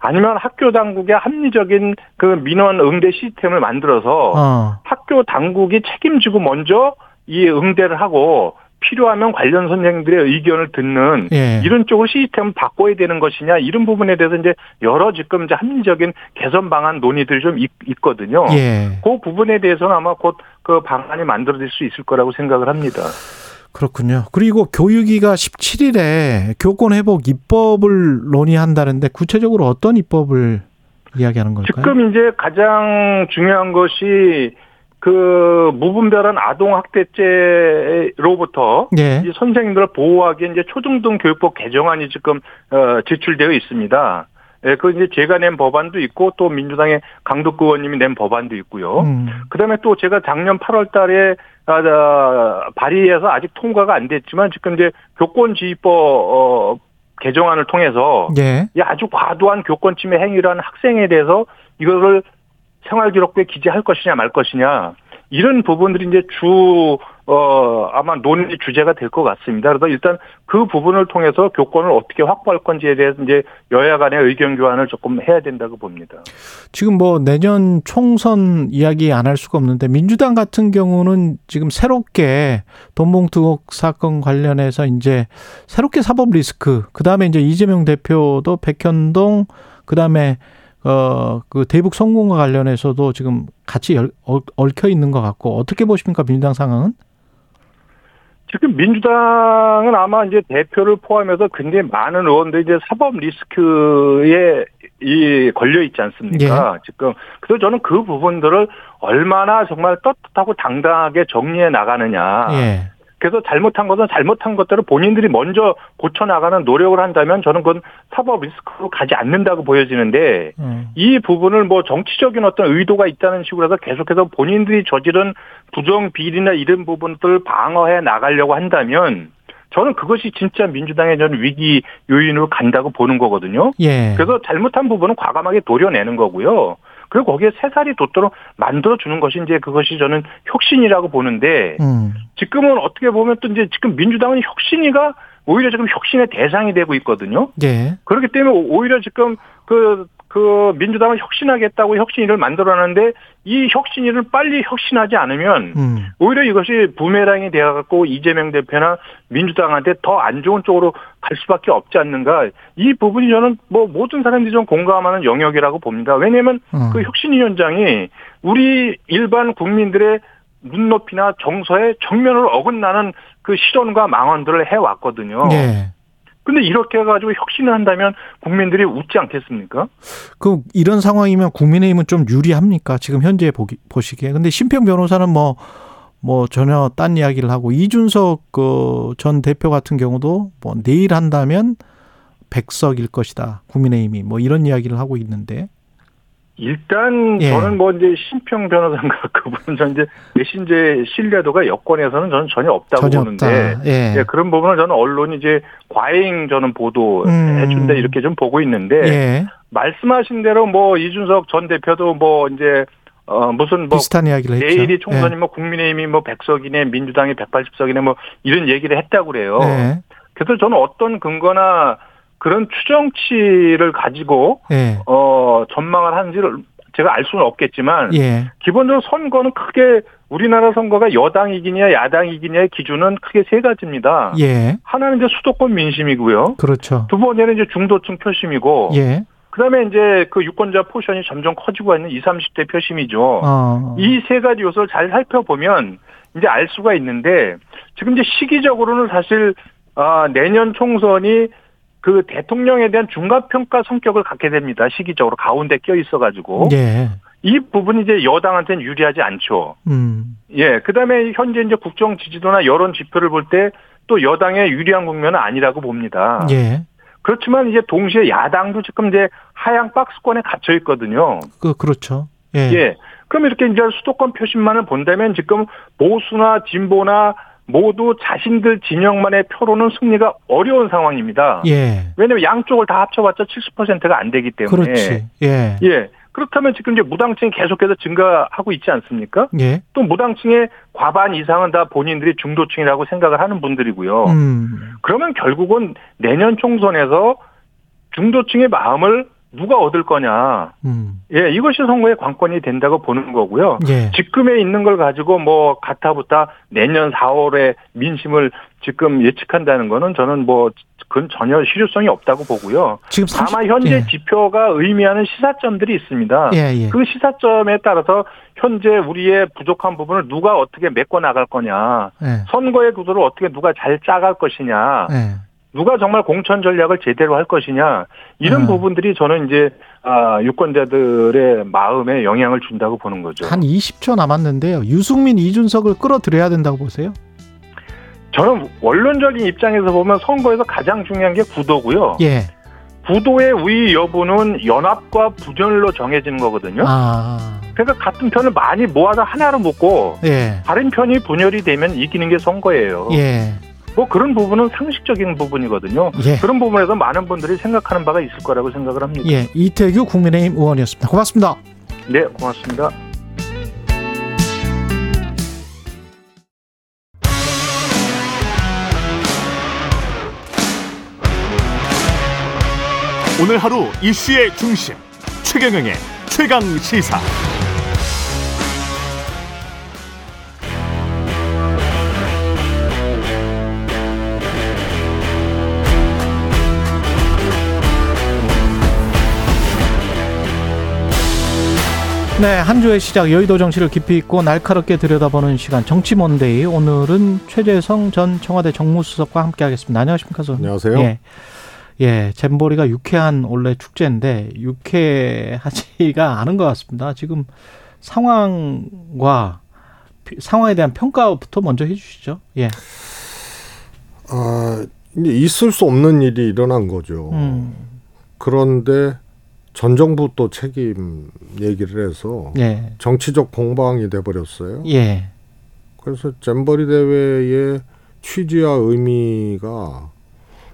아니면 학교 당국의 합리적인 그 민원 응대 시스템을 만들어서 어. 학교 당국이 책임지고 먼저 이 응대를 하고 필요하면 관련 선생님들의 의견을 듣는 예. 이런 쪽으로 시스템을 바꿔야 되는 것이냐 이런 부분에 대해서 이제 여러 지금 이제 합리적인 개선 방안 논의들이 좀 있, 거든요 예. 그 부분에 대해서는 아마 곧 그 방안이 만들어질 수 있을 거라고 생각을 합니다. 그렇군요. 그리고 교육위가 17일에 교권 회복 입법을 논의한다는데 구체적으로 어떤 입법을 이야기하는 걸까요? 지금 이제 가장 중요한 것이 그 무분별한 아동 학대죄로부터 예. 이 선생님들을 보호하기 이제 초중등 교육법 개정안이 지금 어, 제출되어 있습니다. 예, 그 이제 제가 낸 법안도 있고 또 민주당의 강덕구 의원님이 낸 법안도 있고요. 음. 그다음에 또 제가 작년 8월달에 아, 아, 발의해서 아직 통과가 안 됐지만 지금 이제 교권지휘법 어, 개정안을 통해서 예. 이 아주 과도한 교권 침해 행위를 한 학생에 대해서 이거를 생활기록부에 기재할 것이냐 말 것이냐 이런 부분들이 이제 주, 어, 아마 논의 주제가 될 것 같습니다. 그래서 일단 그 부분을 통해서 교권을 어떻게 확보할 건지에 대해서 이제 여야 간의 의견 교환을 조금 해야 된다고 봅니다. 지금 뭐 내년 총선 이야기 안 할 수가 없는데 민주당 같은 경우는 지금 새롭게 돈봉투 의혹 사건 관련해서 이제 새롭게 사법 리스크 그 다음에 이제 이재명 대표도 백현동 그 다음에 어 그 대북 성공과 관련해서도 지금 같이 열, 얽- 얽혀 있는 것 같고 어떻게 보십니까 민주당 상황은? 지금 민주당은 아마 이제 대표를 포함해서 굉장히 많은 의원들이 이제 사법 리스크에 이 걸려 있지 않습니까? 지금 그래서 저는 그 부분들을 얼마나 정말 떳떳하고 당당하게 정리해 나가느냐. 예. 그래서 잘못한 것은 잘못한 것들을 본인들이 먼저 고쳐 나가는 노력을 한다면 저는 그건 사법 리스크로 가지 않는다고 보여지는데 음. 이 부분을 뭐 정치적인 어떤 의도가 있다는 식으로 해서 계속해서 본인들이 저지른 부정 비리나 이런 부분들을 방어해 나가려고 한다면 저는 그것이 진짜 민주당의 저는 위기 요인으로 간다고 보는 거거든요. 예. 그래서 잘못한 부분은 과감하게 도려내는 거고요. 그리고 거기에 새살이 돋도록 만들어 주는 것이 이제 그것이 저는 혁신이라고 보는데 음. 지금은 어떻게 보면 또 이제 지금 민주당은 혁신이가 오히려 지금 혁신의 대상이 되고 있거든요. 예. 그렇기 때문에 오히려 지금 그, 그 민주당은 혁신하겠다고 혁신위를 만들어놨는데 이 혁신위를 빨리 혁신하지 않으면 음. 오히려 이것이 부메랑이 되어갖고 이재명 대표나 민주당한테 더 안 좋은 쪽으로 갈 수밖에 없지 않는가. 이 부분이 저는 뭐 모든 사람들이 좀 공감하는 영역이라고 봅니다. 왜냐하면 음. 그 혁신위원장이 우리 일반 국민들의 눈높이나 정서에 정면으로 어긋나는 그 실언과 망언들을 해왔거든요. 예. 근데 이렇게 해가지고 혁신을 한다면 국민들이 웃지 않겠습니까? 그 이런 상황이면 국민의힘은 좀 유리합니까? 지금 현재 보기, 보시기에. 근데 심평 변호사는 뭐, 뭐 전혀 딴 이야기를 하고 이준석 그 전 대표 같은 경우도 뭐 내일 한다면 백석일 것이다. 국민의힘이 뭐 이런 이야기를 하고 있는데. 일단 예. 저는 뭐 이제 심평 변호사인가 그분은 전 이제 메신저의 신뢰도가 여권에서는 저는 전혀 없다고 전혀 보는데 없다. 예. 예, 그런 부분을 저는 언론이 이제 과잉 저는 보도해 음. 준다 이렇게 좀 보고 있는데 예. 말씀하신 대로 뭐 이준석 전 대표도 뭐 이제 어 무슨 뭐 비슷한 이야기를 했죠. 내일이 총선이 예. 뭐 국민의힘이 뭐 100석이네 민주당이 180석이네 뭐 이런 얘기를 했다고 그래요. 예. 그래서 저는 어떤 근거나 그런 추정치를 가지고 예. 어 전망을 하는지를 제가 알 수는 없겠지만 예. 기본적으로 선거는 크게 우리나라 선거가 여당 이기냐 야당 이기냐의 기준은 크게 세 가지입니다. 예. 하나는 이제 수도권 민심이고요. 그렇죠. 두 번째는 이제 중도층 표심이고 예. 그다음에 이제 그 유권자 포션이 점점 커지고 있는 20, 30대 표심이죠. 어. 이 세 가지 요소를 잘 살펴보면 이제 알 수가 있는데 지금 이제 시기적으로는 사실 아, 내년 총선이 그 대통령에 대한 중간평가 성격을 갖게 됩니다. 시기적으로 가운데 껴 있어가지고 예. 이 부분이 이제 여당한테는 유리하지 않죠. 음. 예, 그 다음에 현재 이제 국정 지지도나 여론 지표를 볼 때 또 여당의 유리한 국면은 아니라고 봅니다. 예. 그렇지만 이제 동시에 야당도 지금 이제 하향 박스권에 갇혀 있거든요. 그 그렇죠. 예. 예. 그럼 이렇게 이제 수도권 표심만을 본다면 지금 보수나 진보나 모두 자신들 진영만의 표로는 승리가 어려운 상황입니다. 예. 왜냐하면 양쪽을 다 합쳐봤자 70%가 안 되기 때문에. 그렇지. 예. 예. 그렇다면 지금 이제 무당층이 계속해서 증가하고 있지 않습니까? 예. 또 무당층의 과반 이상은 다 본인들이 중도층이라고 생각을 하는 분들이고요. 음. 그러면 결국은 내년 총선에서 중도층의 마음을 누가 얻을 거냐. 음. 예, 이것이 선거의 관건이 된다고 보는 거고요. 예. 지금에 있는 걸 가지고 뭐 가타부타 내년 4월에 민심을 지금 예측한다는 거는 저는 뭐 그건 전혀 실효성이 없다고 보고요. 지금 삼십- 다만 현재 예. 지표가 의미하는 시사점들이 있습니다. 예, 예. 그 시사점에 따라서 현재 우리의 부족한 부분을 누가 어떻게 메꿔 나갈 거냐, 예. 선거의 구도를 어떻게 누가 잘 짜갈 것이냐, 예. 누가 정말 공천 전략을 제대로 할 것이냐 이런 음. 부분들이 저는 이제 아, 유권자들의 마음에 영향을 준다고 보는 거죠. 한 20초 남았는데요. 유승민, 이준석을 끌어들여야 된다고 보세요? 저는 원론적인 입장에서 보면 선거에서 가장 중요한 게 구도고요. 예. 구도의 우위 여부는 연합과 부전로 정해지는 거거든요. 아. 그러니까 같은 편을 많이 모아서 하나로 묶고 예. 다른 편이 분열이 되면 이기는 게 선거예요. 예. 뭐 그런 부분은 상식적인 부분이거든요. 예. 그런 부분에서 많은 분들이 생각하는 바가 있을 거라고 생각을 합니다. 예, 이태규 국민의힘 의원이었습니다. 고맙습니다. 네, 고맙습니다. 오늘 하루 이슈의 중심 최경영의 최강 시사. 네, 한 주의 시작 여의도 정치를 깊이 있고 날카롭게 들여다보는 시간 정치 먼데이 오늘은 최재성 전 청와대 정무수석과 함께하겠습니다. 안녕하십니까, 선생님? 안녕하세요. 예, 예, 잼버리가 유쾌한 원래 축제인데 유쾌하지가 않은 것 같습니다. 지금 상황과 피- 상황에 대한 평가부터 먼저 해주시죠. 예, 아, 있을 수 없는 일이 일어난 거죠. 음, 그런데 전 정부 또 책임 얘기를 해서 예, 정치적 공방이 돼 버렸어요. 예, 그래서 잼버리 대회의 취지와 의미가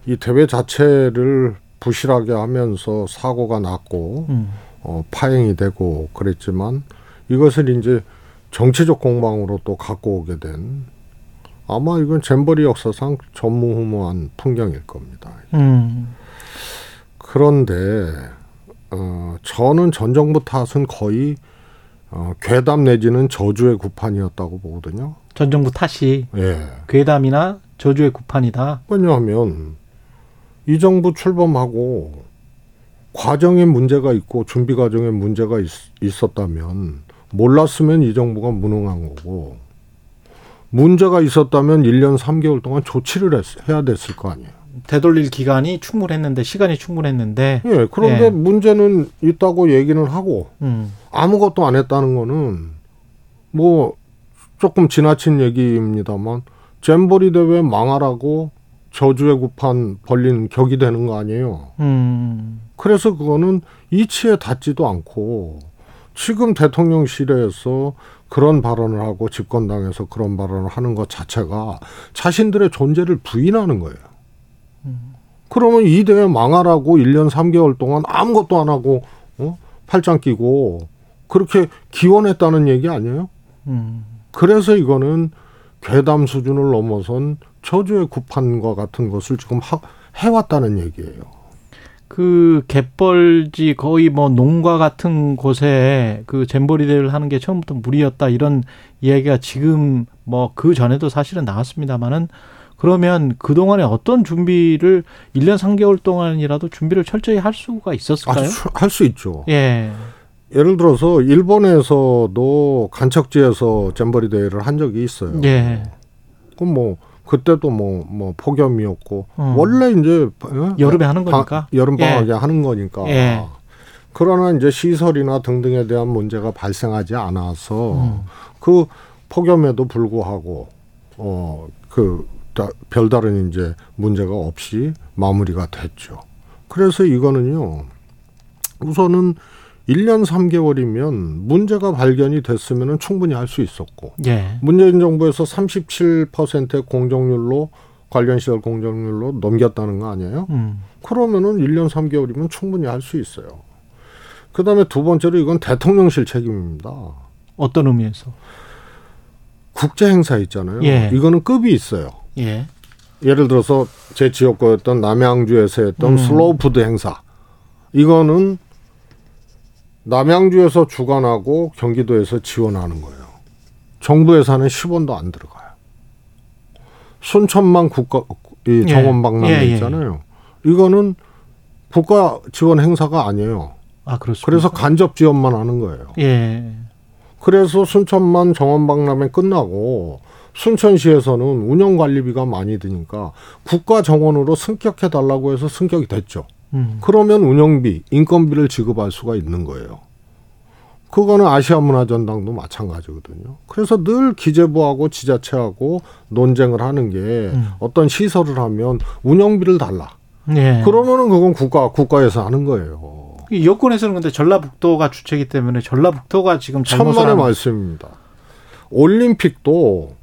이 대회 자체를 부실하게 하면서 사고가 났고 음, 어, 파행이 되고 그랬지만 이것을 이제 정치적 공방으로 또 갖고 오게 된 아마 이건 잼버리 역사상 전무후무한 풍경일 겁니다. 음, 그런데 어, 저는 전 정부 탓은 거의 어, 괴담 내지는 저주의 구판이었다고 보거든요. 전 정부 탓이 예. 괴담이나 저주의 구판이다. 왜냐하면 이 정부 출범하고 과정에 문제가 있고 준비 과정에 문제가 있, 있었다면 몰랐으면 이 정부가 무능한 거고 문제가 있었다면 1년 3개월 동안 조치를 했, 해야 됐을 거 아니에요. 되돌릴 기간이 충분했는데 시간이 충분했는데 예, 그런데 예. 문제는 있다고 얘기는 하고 음, 아무것도 안 했다는 거는 뭐 조금 지나친 얘기입니다만 잼버리 대회 망하라고 저주의 구판 벌린 격이 되는 거 아니에요. 음, 그래서 그거는 이치에 닿지도 않고 지금 대통령실에서 그런 발언을 하고 집권당에서 그런 발언을 하는 것 자체가 자신들의 존재를 부인하는 거예요. 그러면 이 대회 망하라고 1년 3개월 동안 아무것도 안 하고 어? 팔짱 끼고 그렇게 기원했다는 얘기 아니에요? 음, 그래서 이거는 괴담 수준을 넘어선 저주의 구판과 같은 것을 지금 하, 해왔다는 얘기예요. 그 갯벌지 거의 뭐 농가 같은 곳에 그 잼버리 대회를 하는 게 처음부터 무리였다 이런 이야기가 지금 뭐 그 전에도 사실은 나왔습니다만은 그러면 그 동안에 어떤 준비를 1년 3개월 동안이라도 준비를 철저히 할 수가 있었을까요? 할 수 있죠. 예. 예를 들어서 일본에서도 간척지에서 잼버리 대회를 한 적이 있어요. 예. 그럼 뭐 그때도 뭐뭐 폭염이었고 음. 원래 이제 어? 여름에 하는 방- 거니까. 여름 예. 방학에 하는 거니까. 예. 그러나 이제 시설이나 등등에 대한 문제가 발생하지 않아서 음. 그 폭염에도 불구하고 어그 별다른 이제 문제가 없이 마무리가 됐죠. 그래서 이거는요. 우선은 1년 3개월이면 문제가 발견이 됐으면 충분히 할 수 있었고 예. 문재인 정부에서 37%의 공정률로 관련 시설 공정률로 넘겼다는 거 아니에요? 음. 그러면은 1년 3개월이면 충분히 할 수 있어요. 그다음에 두 번째로 이건 대통령실 책임입니다. 어떤 의미에서? 국제 행사 있잖아요. 예. 이거는 급이 있어요. 예. 예를 들어서 제 지역구였던 남양주에서 했던 음. 슬로우 푸드 행사. 이거는 남양주에서 주관하고 경기도에서 지원하는 거예요. 정부 예산은 10원도 안 들어가요. 순천만 국가 이 예. 정원 박람회 예, 예. 있잖아요. 이거는 국가 지원 행사가 아니에요. 아, 그렇습니다. 그래서 간접 지원만 하는 거예요. 예. 그래서 순천만 정원 박람회 끝나고 순천시에서는 운영관리비가 많이 드니까 국가 정원으로 승격해 달라고 해서 승격이 됐죠. 음. 그러면 운영비, 인건비를 지급할 수가 있는 거예요. 그거는 아시아 문화전당도 마찬가지거든요. 그래서 늘 기재부하고 지자체하고 논쟁을 하는 게 음. 어떤 시설을 하면 운영비를 달라. 예. 그러면은 그건 국가 국가에서 하는 거예요. 이 여권에서는 근데 전라북도가 주체이기 때문에 전라북도가 지금 천만의 말씀입니다. 올림픽도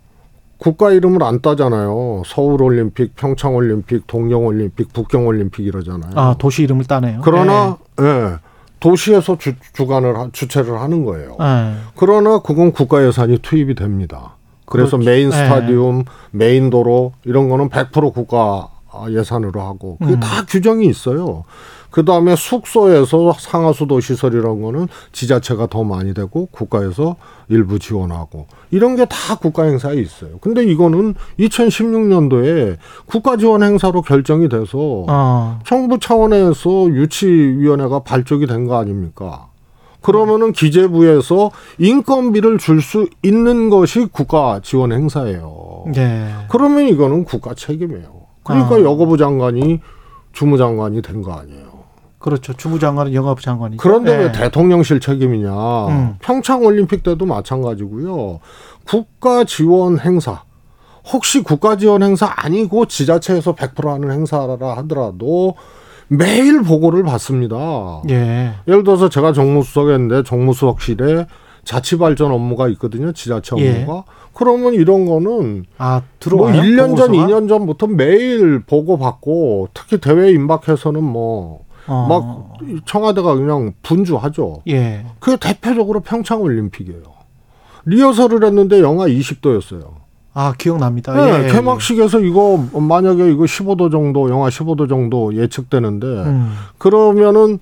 국가 이름을 안 따잖아요. 서울 올림픽, 평창 올림픽, 동경 올림픽, 북경 올림픽 이러잖아요. 아, 도시 이름을 따네요. 그러나 예, 도시에서 주, 주관을 하- 주최를 하는 거예요. 예. 예. 그러나 그건 국가 예산이 투입이 됩니다. 그래서 그렇죠. 메인 예. 스타디움, 메인 도로 이런 거는 100% 국가 아, 예산으로 하고 그게 음. 다 규정이 있어요. 그 다음에 숙소에서 상하수도 시설 이런 거는 지자체가 더 많이 되고 국가에서 일부 지원하고 이런 게 다 국가 행사에 있어요. 근데 이거는 2016년도에 국가 지원 행사로 결정이 돼서 어. 정부 차원에서 유치위원회가 발족이 된 거 아닙니까? 그러면은 기재부에서 인건비를 줄 수 있는 것이 국가 지원 행사예요. 예. 그러면 이거는 국가 책임이에요. 그러니까 아. 여가부 장관이 주무장관이 된 거 아니에요. 그렇죠. 주무장관은 영업 장관이죠. 그런데 왜 예. 대통령실 책임이냐? 음. 평창 올림픽 때도 마찬가지고요. 국가 지원 행사. 혹시 국가 지원 행사 아니고 지자체에서 100% 하는 행사라 하더라도 매일 보고를 받습니다. 예. 예를 들어서 제가 정무수석이었는데 정무수석실에 자치 발전 업무가 있거든요. 지자체 예. 업무가. 그러면 이런 거는 아, 뭐 들어와요. 1년 전, 보고서가? 2년 전부터 매일 보고 받고 특히 대회 임박해서는 뭐 어. 막 청와대가 그냥 분주하죠. 예. 그게 대표적으로 평창 올림픽이에요. 리허설을 했는데 영하 20도였어요. 아, 기억납니다. 네, 예. 개막식에서 이거 만약에 이거 15도 정도, 영하 15도 정도 예측되는데 음. 그러면은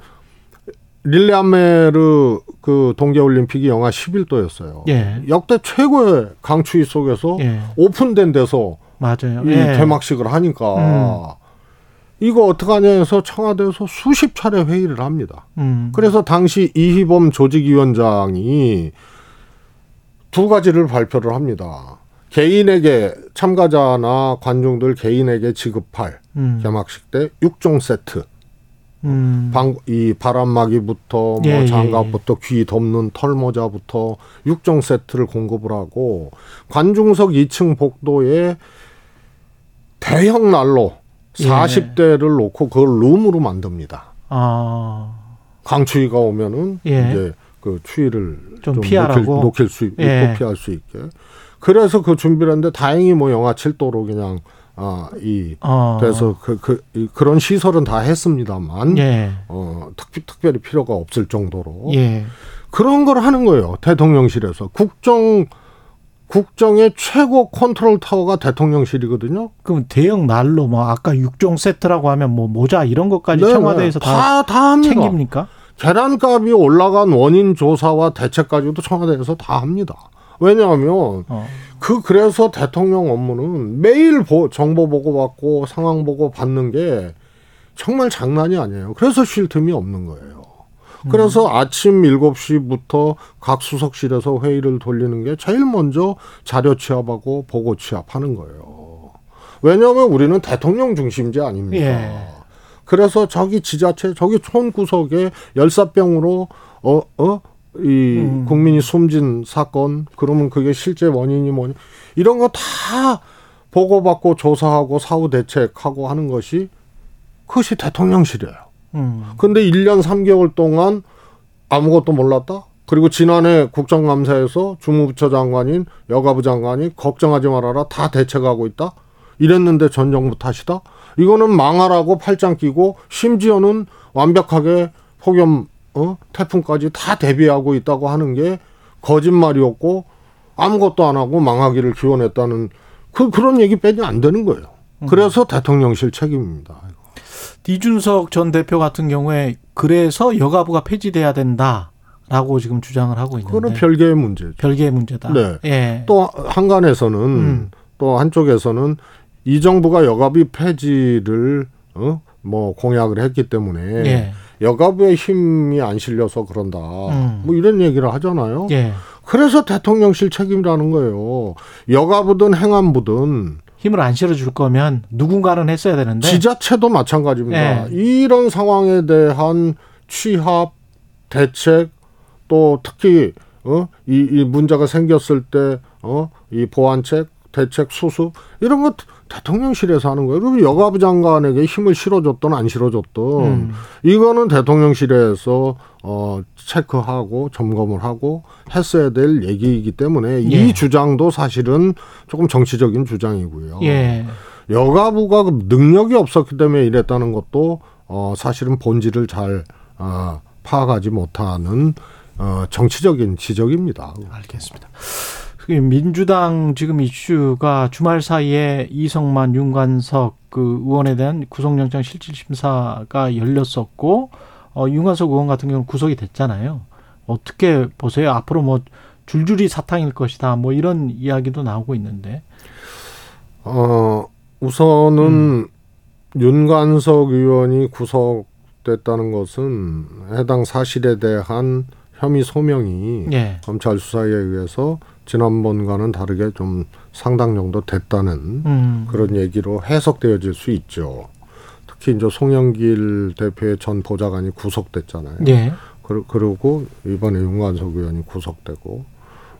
릴레아메르 그 동계 올림픽이 영하 11도였어요. 예. 역대 최고의 강추위 속에서 예. 오픈된 데서 맞아요. 이 예. 개막식을 하니까 음. 이거 어떡하냐 해서 청와대에서 수십 차례 회의를 합니다. 음. 그래서 당시 이희범 조직위원장이 두 가지를 발표를 합니다. 개인에게 참가자나 관중들 개인에게 지급할 음. 개막식 때 6종 세트. 음. 방, 이 바람막이부터 뭐 예, 예, 장갑부터 귀 덮는 털모자부터 6종 세트를 공급을 하고 관중석 2층 복도에 대형 난로 예. 40대를 놓고 그걸 룸으로 만듭니다. 아. 강추위가 오면은 예. 이제 그 추위를 좀 좀, 피하라고? 녹일, 녹일 수 있고 예. 피할 수 있게. 그래서 그 준비를 했는데 다행히 뭐 영하 7도로 그냥 아 이 어. 그래서 그, 그, 이- 그런 시설은 다 했습니다만 예. 어, 특, 특별히 필요가 없을 정도로 예. 그런 걸 하는 거예요. 대통령실에서 국정 국정의 최고 컨트롤 타워가 대통령실이거든요. 그럼 대형 난로 뭐 아까 6종 세트라고 하면 뭐 모자 이런 것까지 네, 청와대에서 네. 다, 다, 다. 챙깁니까? 계란값이 올라간 원인 조사와 대책까지도 청와대에서 다 합니다. 왜냐하면 어. 그 그래서 대통령 업무는 매일 보, 정보 보고 받고 상황 보고 받는 게 정말 장난이 아니에요. 그래서 쉴 틈이 없는 거예요. 그래서 아침 7시부터 각 수석실에서 회의를 돌리는 게 제일 먼저 자료 취합하고 보고 취합하는 거예요. 왜냐하면 우리는 대통령 중심제 아닙니까? 예. 그래서 저기 지자체 저기 촌 구석에 열사병으로 어 어 이 음. 국민이 숨진 사건 그러면 그게 실제 원인이 뭐냐 이런 거 다 보고받고 조사하고 사후 대책하고 하는 것이 그것이 대통령실이에요. 음. 근데 1년 3개월 동안 아무것도 몰랐다? 그리고 지난해 국정감사에서 주무부처 장관인 여가부 장관이 걱정하지 말아라 다 대책하고 있다? 이랬는데 전 정부 탓이다? 이거는 망하라고 팔짱 끼고 심지어는 완벽하게 폭염, 어? 태풍까지 다 대비하고 있다고 하는 게 거짓말이었고 아무것도 안 하고 망하기를 기원했다는 그, 그런 얘기 빼면 안 되는 거예요. 그래서 대통령실 책임입니다. 이준석 전 대표 같은 경우에 그래서 여가부가 폐지돼야 된다라고 지금 주장을 하고 있는데 그거는 별개의 문제죠. 별개의 문제다. 네. 예. 또 한간에서는 음. 또 한쪽에서는 이 정부가 여가비 폐지를 어? 뭐 공약을 했기 때문에 예. 여가부의 힘이 안 실려서 그런다. 음. 뭐 이런 얘기를 하잖아요. 예. 그래서 대통령실 책임이라는 거예요. 여가부든 행안부든 힘을 안 실어줄 거면 누군가는 했어야 되는데 지자체도 마찬가지입니다. 네. 이런 상황에 대한 취합, 대책, 또 특히 어? 이, 이 문제가 생겼을 때 어? 이 보완책, 대책, 수습 이런 거 대통령실에서 하는 거예요. 그러면 여가부 장관에게 힘을 실어줬든 안 실어줬든 음. 이거는 대통령실에서 어, 체크하고 점검을 하고 했어야 될 얘기이기 때문에 예. 이 주장도 사실은 조금 정치적인 주장이고요. 예. 여가부가 그 능력이 없었기 때문에 이랬다는 것도 어 사실은 본질을 잘 어, 파악하지 못하는 어 정치적인 지적입니다. 알겠습니다. 그 민주당 지금 이슈가 주말 사이에 이성만, 윤관석 그그 의원에 대한 구속영장 실질심사가 열렸었고 어, 윤관석 의원 같은 경우는 구속이 됐잖아요. 어떻게 보세요? 앞으로 뭐 줄줄이 사탕일 것이다. 뭐 이런 이야기도 나오고 있는데. 어, 우선은 음. 윤관석 의원이 구속됐다는 것은 해당 사실에 대한 혐의 소명이 예. 검찰 수사에 의해서 지난번과는 다르게 좀 상당 정도 됐다는 음. 그런 얘기로 해석되어질 수 있죠. 특히 이제 송영길 대표의 전 보좌관이 구속됐잖아요. 예. 그러- 그리고 이번에 윤관석 의원이 구속되고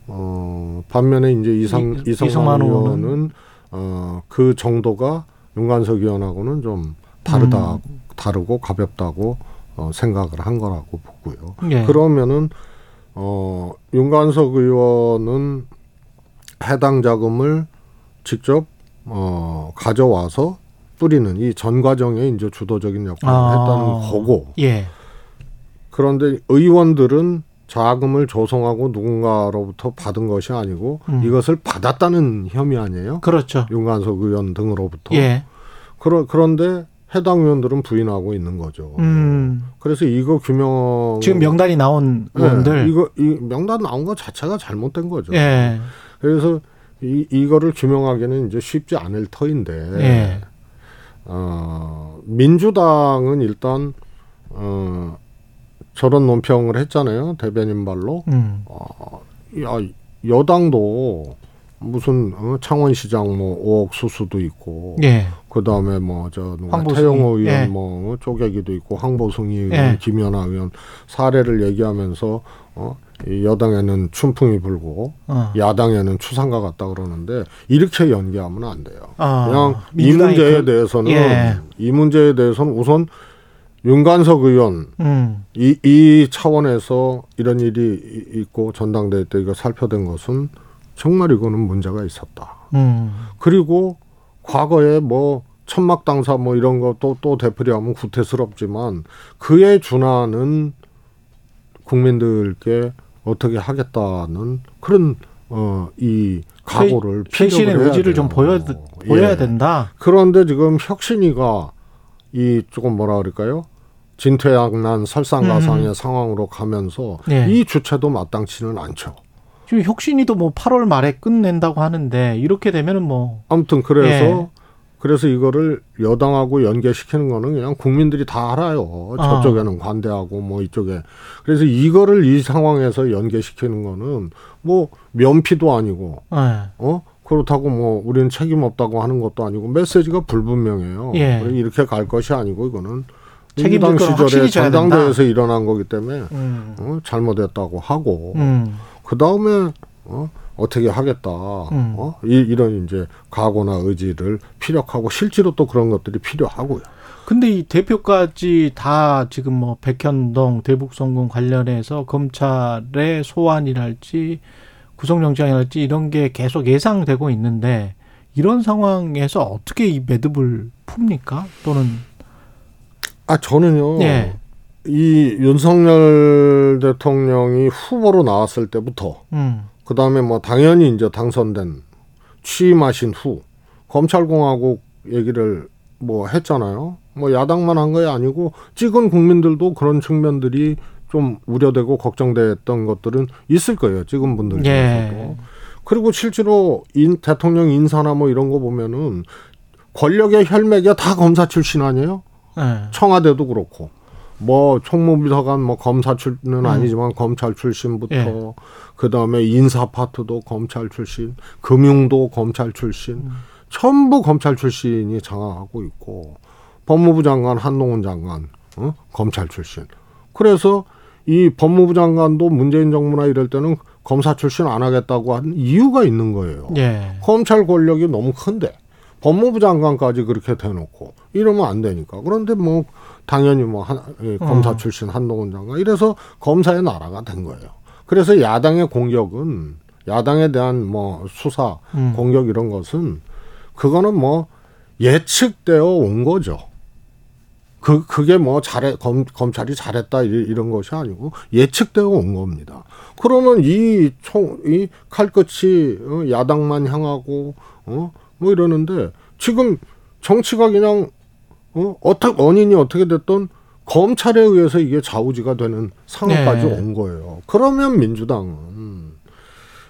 어 반면에 이제 이상 이- 이성만 의원은 어그 정도가 윤관석 의원하고는 좀 다르다 음. 다르고 가볍다고 어 생각을 한 거라고 보고요. 예. 그러면은 어 윤관석 의원은 해당 자금을 직접 어 가져와서 뿌리는 이 전 과정에 이제 주도적인 역할을 아. 했다는 거고 예. 그런데 의원들은 자금을 조성하고 누군가로부터 받은 것이 아니고 음. 이것을 받았다는 혐의 아니에요? 그렇죠. 윤관석 의원 등으로부터. 예. 그러, 그런데 해당 의원들은 부인하고 있는 거죠. 음. 그래서 이거 규명 지금 명단이 나온 네, 의원들. 이거 이 명단 나온 것 자체가 잘못된 거죠. 예. 그래서 이 이거를 규명하기는 이제 쉽지 않을 터인데 예. 어, 민주당은 일단 어, 저런 논평을 했잖아요 대변인 발로 음. 야, 여당도 무슨 어, 창원시장 뭐 5억 수수도 있고 예. 그 다음에 뭐저 누가 황보승이, 태영호 의원 예. 뭐 어, 쪼개기도 있고 황보승이 의원, 예. 김연아 의원 사례를 얘기하면서 어, 이 여당에는 춘풍이 불고 어. 야당에는 추상과 같다 그러는데 이렇게 연기하면 안 돼요. 아, 그냥 이 문제에 그- 대해서는 예. 이 문제에 대해서는 우선 윤관석 의원 음. 이, 이 차원에서 이런 일이 이- 있고 전당대회 때 이거 살펴된 것은 정말 이거는 문제가 있었다. 음. 그리고 과거에 뭐 천막 당사 뭐 이런 거또또 되풀이하면 구태스럽지만 그에 준하는 국민들께 어떻게 하겠다는 그런 어 이 각오를 해야 의지를 좀 돼요. 보여 보여야 예. 된다. 그런데 지금 혁신이가 이 조금 뭐라 그럴까요? 진퇴양난 설상가상의 상황으로 가면서 음. 예. 이 주체도 마땅치는 않죠. 지금 혁신이도 뭐 8월 말에 끝낸다고 하는데 이렇게 되면은 뭐 아무튼 그래서 예. 그래서 이거를 여당하고 연계시키는 거는 그냥 국민들이 다 알아요. 아. 저쪽에는 관대하고 뭐 이쪽에. 그래서 이거를 이 상황에서 연계시키는 거는 뭐 면피도 아니고 예. 어 그렇다고 뭐 우리는 책임 없다고 하는 것도 아니고 메시지가 불분명해요. 예. 이렇게 갈 것이 아니고 이거는 확실히 시절에. 전당대회에서 일어난 거기 때문에 음. 어, 잘못했다고 하고 음. 그 다음에 어, 어떻게 하겠다. 음. 어? 이, 이런 이제 각오나 의지를 피력하고 실제로 또 그런 것들이 필요하고요. 근데 이 대표까지 다 지금 뭐 백현동 대북송금 관련해서 검찰의 소환이랄지 구속영장이랄지 이런 게 계속 예상되고 있는데 이런 상황에서 어떻게 이 매듭을 풉니까? 또는 아 저는요. 예. 이 윤석열 대통령이 후보로 나왔을 때부터 음. 그 다음에 뭐 당연히 이제 당선된 취임하신 후 검찰공화국 얘기를 뭐 했잖아요. 뭐 야당만 한 게 아니고 찍은 국민들도 그런 측면들이 좀 우려되고 걱정됐던 것들은 있을 거예요. 찍은 분들 중에서도. 예. 그리고 실제로 인, 대통령 인사나 뭐 이런 거 보면은 권력의 혈맥이 다 검사 출신 아니에요? 예. 청와대도 그렇고 뭐 총무비서관 뭐 검사 출신은 아니지만 검찰 출신부터 음. 예. 그 다음에 인사 파트도 검찰 출신, 금융도 검찰 출신, 음. 전부 검찰 출신이 장악하고 있고 법무부 장관 한동훈 장관 어? 검찰 출신. 그래서 이 법무부 장관도 문재인 정부나 이럴 때는 검사 출신 안 하겠다고 한 이유가 있는 거예요. 예. 검찰 권력이 너무 큰데 법무부 장관까지 그렇게 대놓고 이러면 안 되니까 그런데 뭐 당연히 뭐 한, 예, 검사 어. 출신 한동훈 장관 이래서 검사의 나라가 된 거예요. 그래서 야당의 공격은 야당에 대한 뭐 수사 음. 공격 이런 것은 그거는 뭐 예측되어 온 거죠. 그 그게 뭐 잘해 검, 검찰이 잘했다 이- 이런 것이 아니고 예측되어 온 겁니다. 그러면 이 총이 칼끝이 어, 야당만 향하고 어뭐 이러는데 지금 정치가 그냥 어, 어떻게 원인이 어떻게 됐던 검찰에 의해서 이게 좌우지가 되는 상황까지 네. 온 거예요. 그러면 민주당은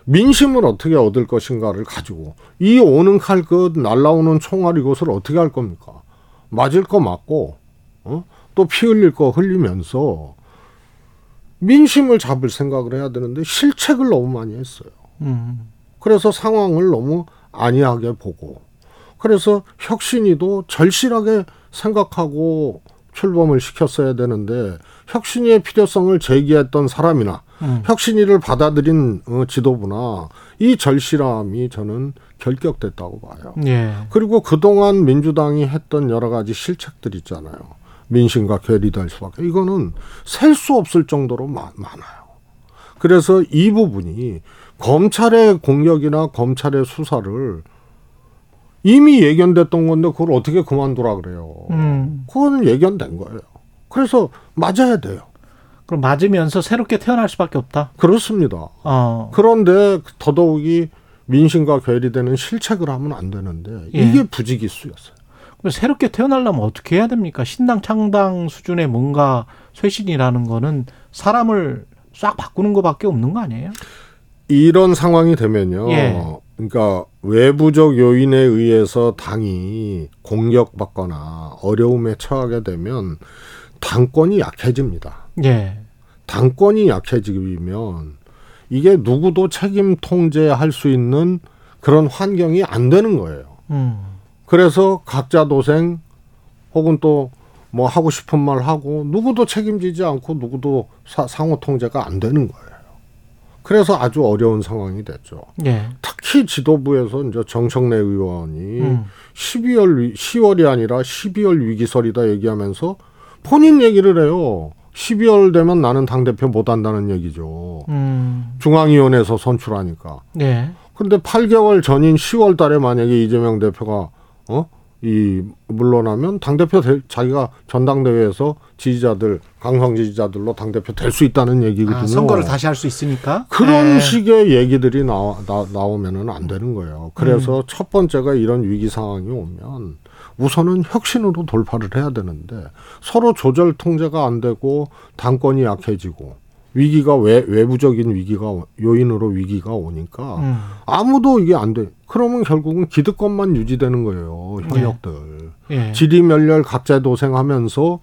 민심을 어떻게 얻을 것인가를 가지고 이 오는 칼그 날라오는 총알 이것을 어떻게 할 겁니까? 맞을 거 맞고 어? 또 피 흘릴 거 흘리면서 민심을 잡을 생각을 해야 되는데 실책을 너무 많이 했어요. 음. 그래서 상황을 너무 안이하게 보고 그래서 혁신이도 절실하게 생각하고 출범을 시켰어야 되는데 혁신이의 필요성을 제기했던 사람이나 음. 혁신이를 받아들인 어, 지도부나 이 절실함이 저는 결격됐다고 봐요. 예. 그리고 그동안 민주당이 했던 여러 가지 실책들 있잖아요. 민심과 괴리될 수밖에. 이거는 셀 수 없을 정도로 마- 많아요. 그래서 이 부분이 검찰의 공격이나 검찰의 수사를 이미 예견됐던 건데 그걸 어떻게 그만두라 그래요. 음. 그거는 예견된 거예요. 그래서 맞아야 돼요. 그럼 맞으면서 새롭게 태어날 수밖에 없다. 그렇습니다. 어. 그런데 더더욱이 민심과 괴리되는 실책을 하면 안 되는데 예. 이게 부지기수였어요. 그럼 새롭게 태어나려면 어떻게 해야 됩니까? 신당 창당 수준의 뭔가 쇄신이라는 거는 사람을 싹 바꾸는 것밖에 없는 거 아니에요? 이런 상황이 되면요. 예. 그러니까 외부적 요인에 의해서 당이 공격받거나 어려움에 처하게 되면 당권이 약해집니다. 예. 당권이 약해지면 이게 누구도 책임 통제할 수 있는 그런 환경이 안 되는 거예요. 음. 그래서 각자 도생 혹은 또 뭐 하고 싶은 말 하고 누구도 책임지지 않고 누구도 사- 상호 통제가 안 되는 거예요. 그래서 아주 어려운 상황이 됐죠. 예. 특히 지도부에서 이제 정청래 의원이 음. 12월 위- 10월이 아니라 12월 위기설이다 얘기하면서 본인 얘기를 해요. 12월 되면 나는 당 대표 못 한다는 얘기죠. 음. 중앙위원회에서 선출하니까. 예. 근데 8개월 전인 10월 달에 만약에 이재명 대표가 어? 이 물러나면 당 대표 자기가 전당대회에서 지지자들 강성 지지자들로 당 대표 될 수 있다는 얘기거든요. 아, 선거를 다시 할 수 있으니까. 그런 예. 식의 얘기들이 나와, 나, 나오면은 안 되는 거예요. 그래서 음. 첫 번째가 이런 위기 상황이 오면 우선은 혁신으로 돌파를 해야 되는데 서로 조절 통제가 안 되고 당권이 약해지고 위기가 외, 외부적인 위기가 오- 요인으로 위기가 오니까 음. 아무도 이게 안 돼. 그러면 결국은 기득권만 유지되는 거예요. 현역들. 예. 지리멸렬 각자 도생하면서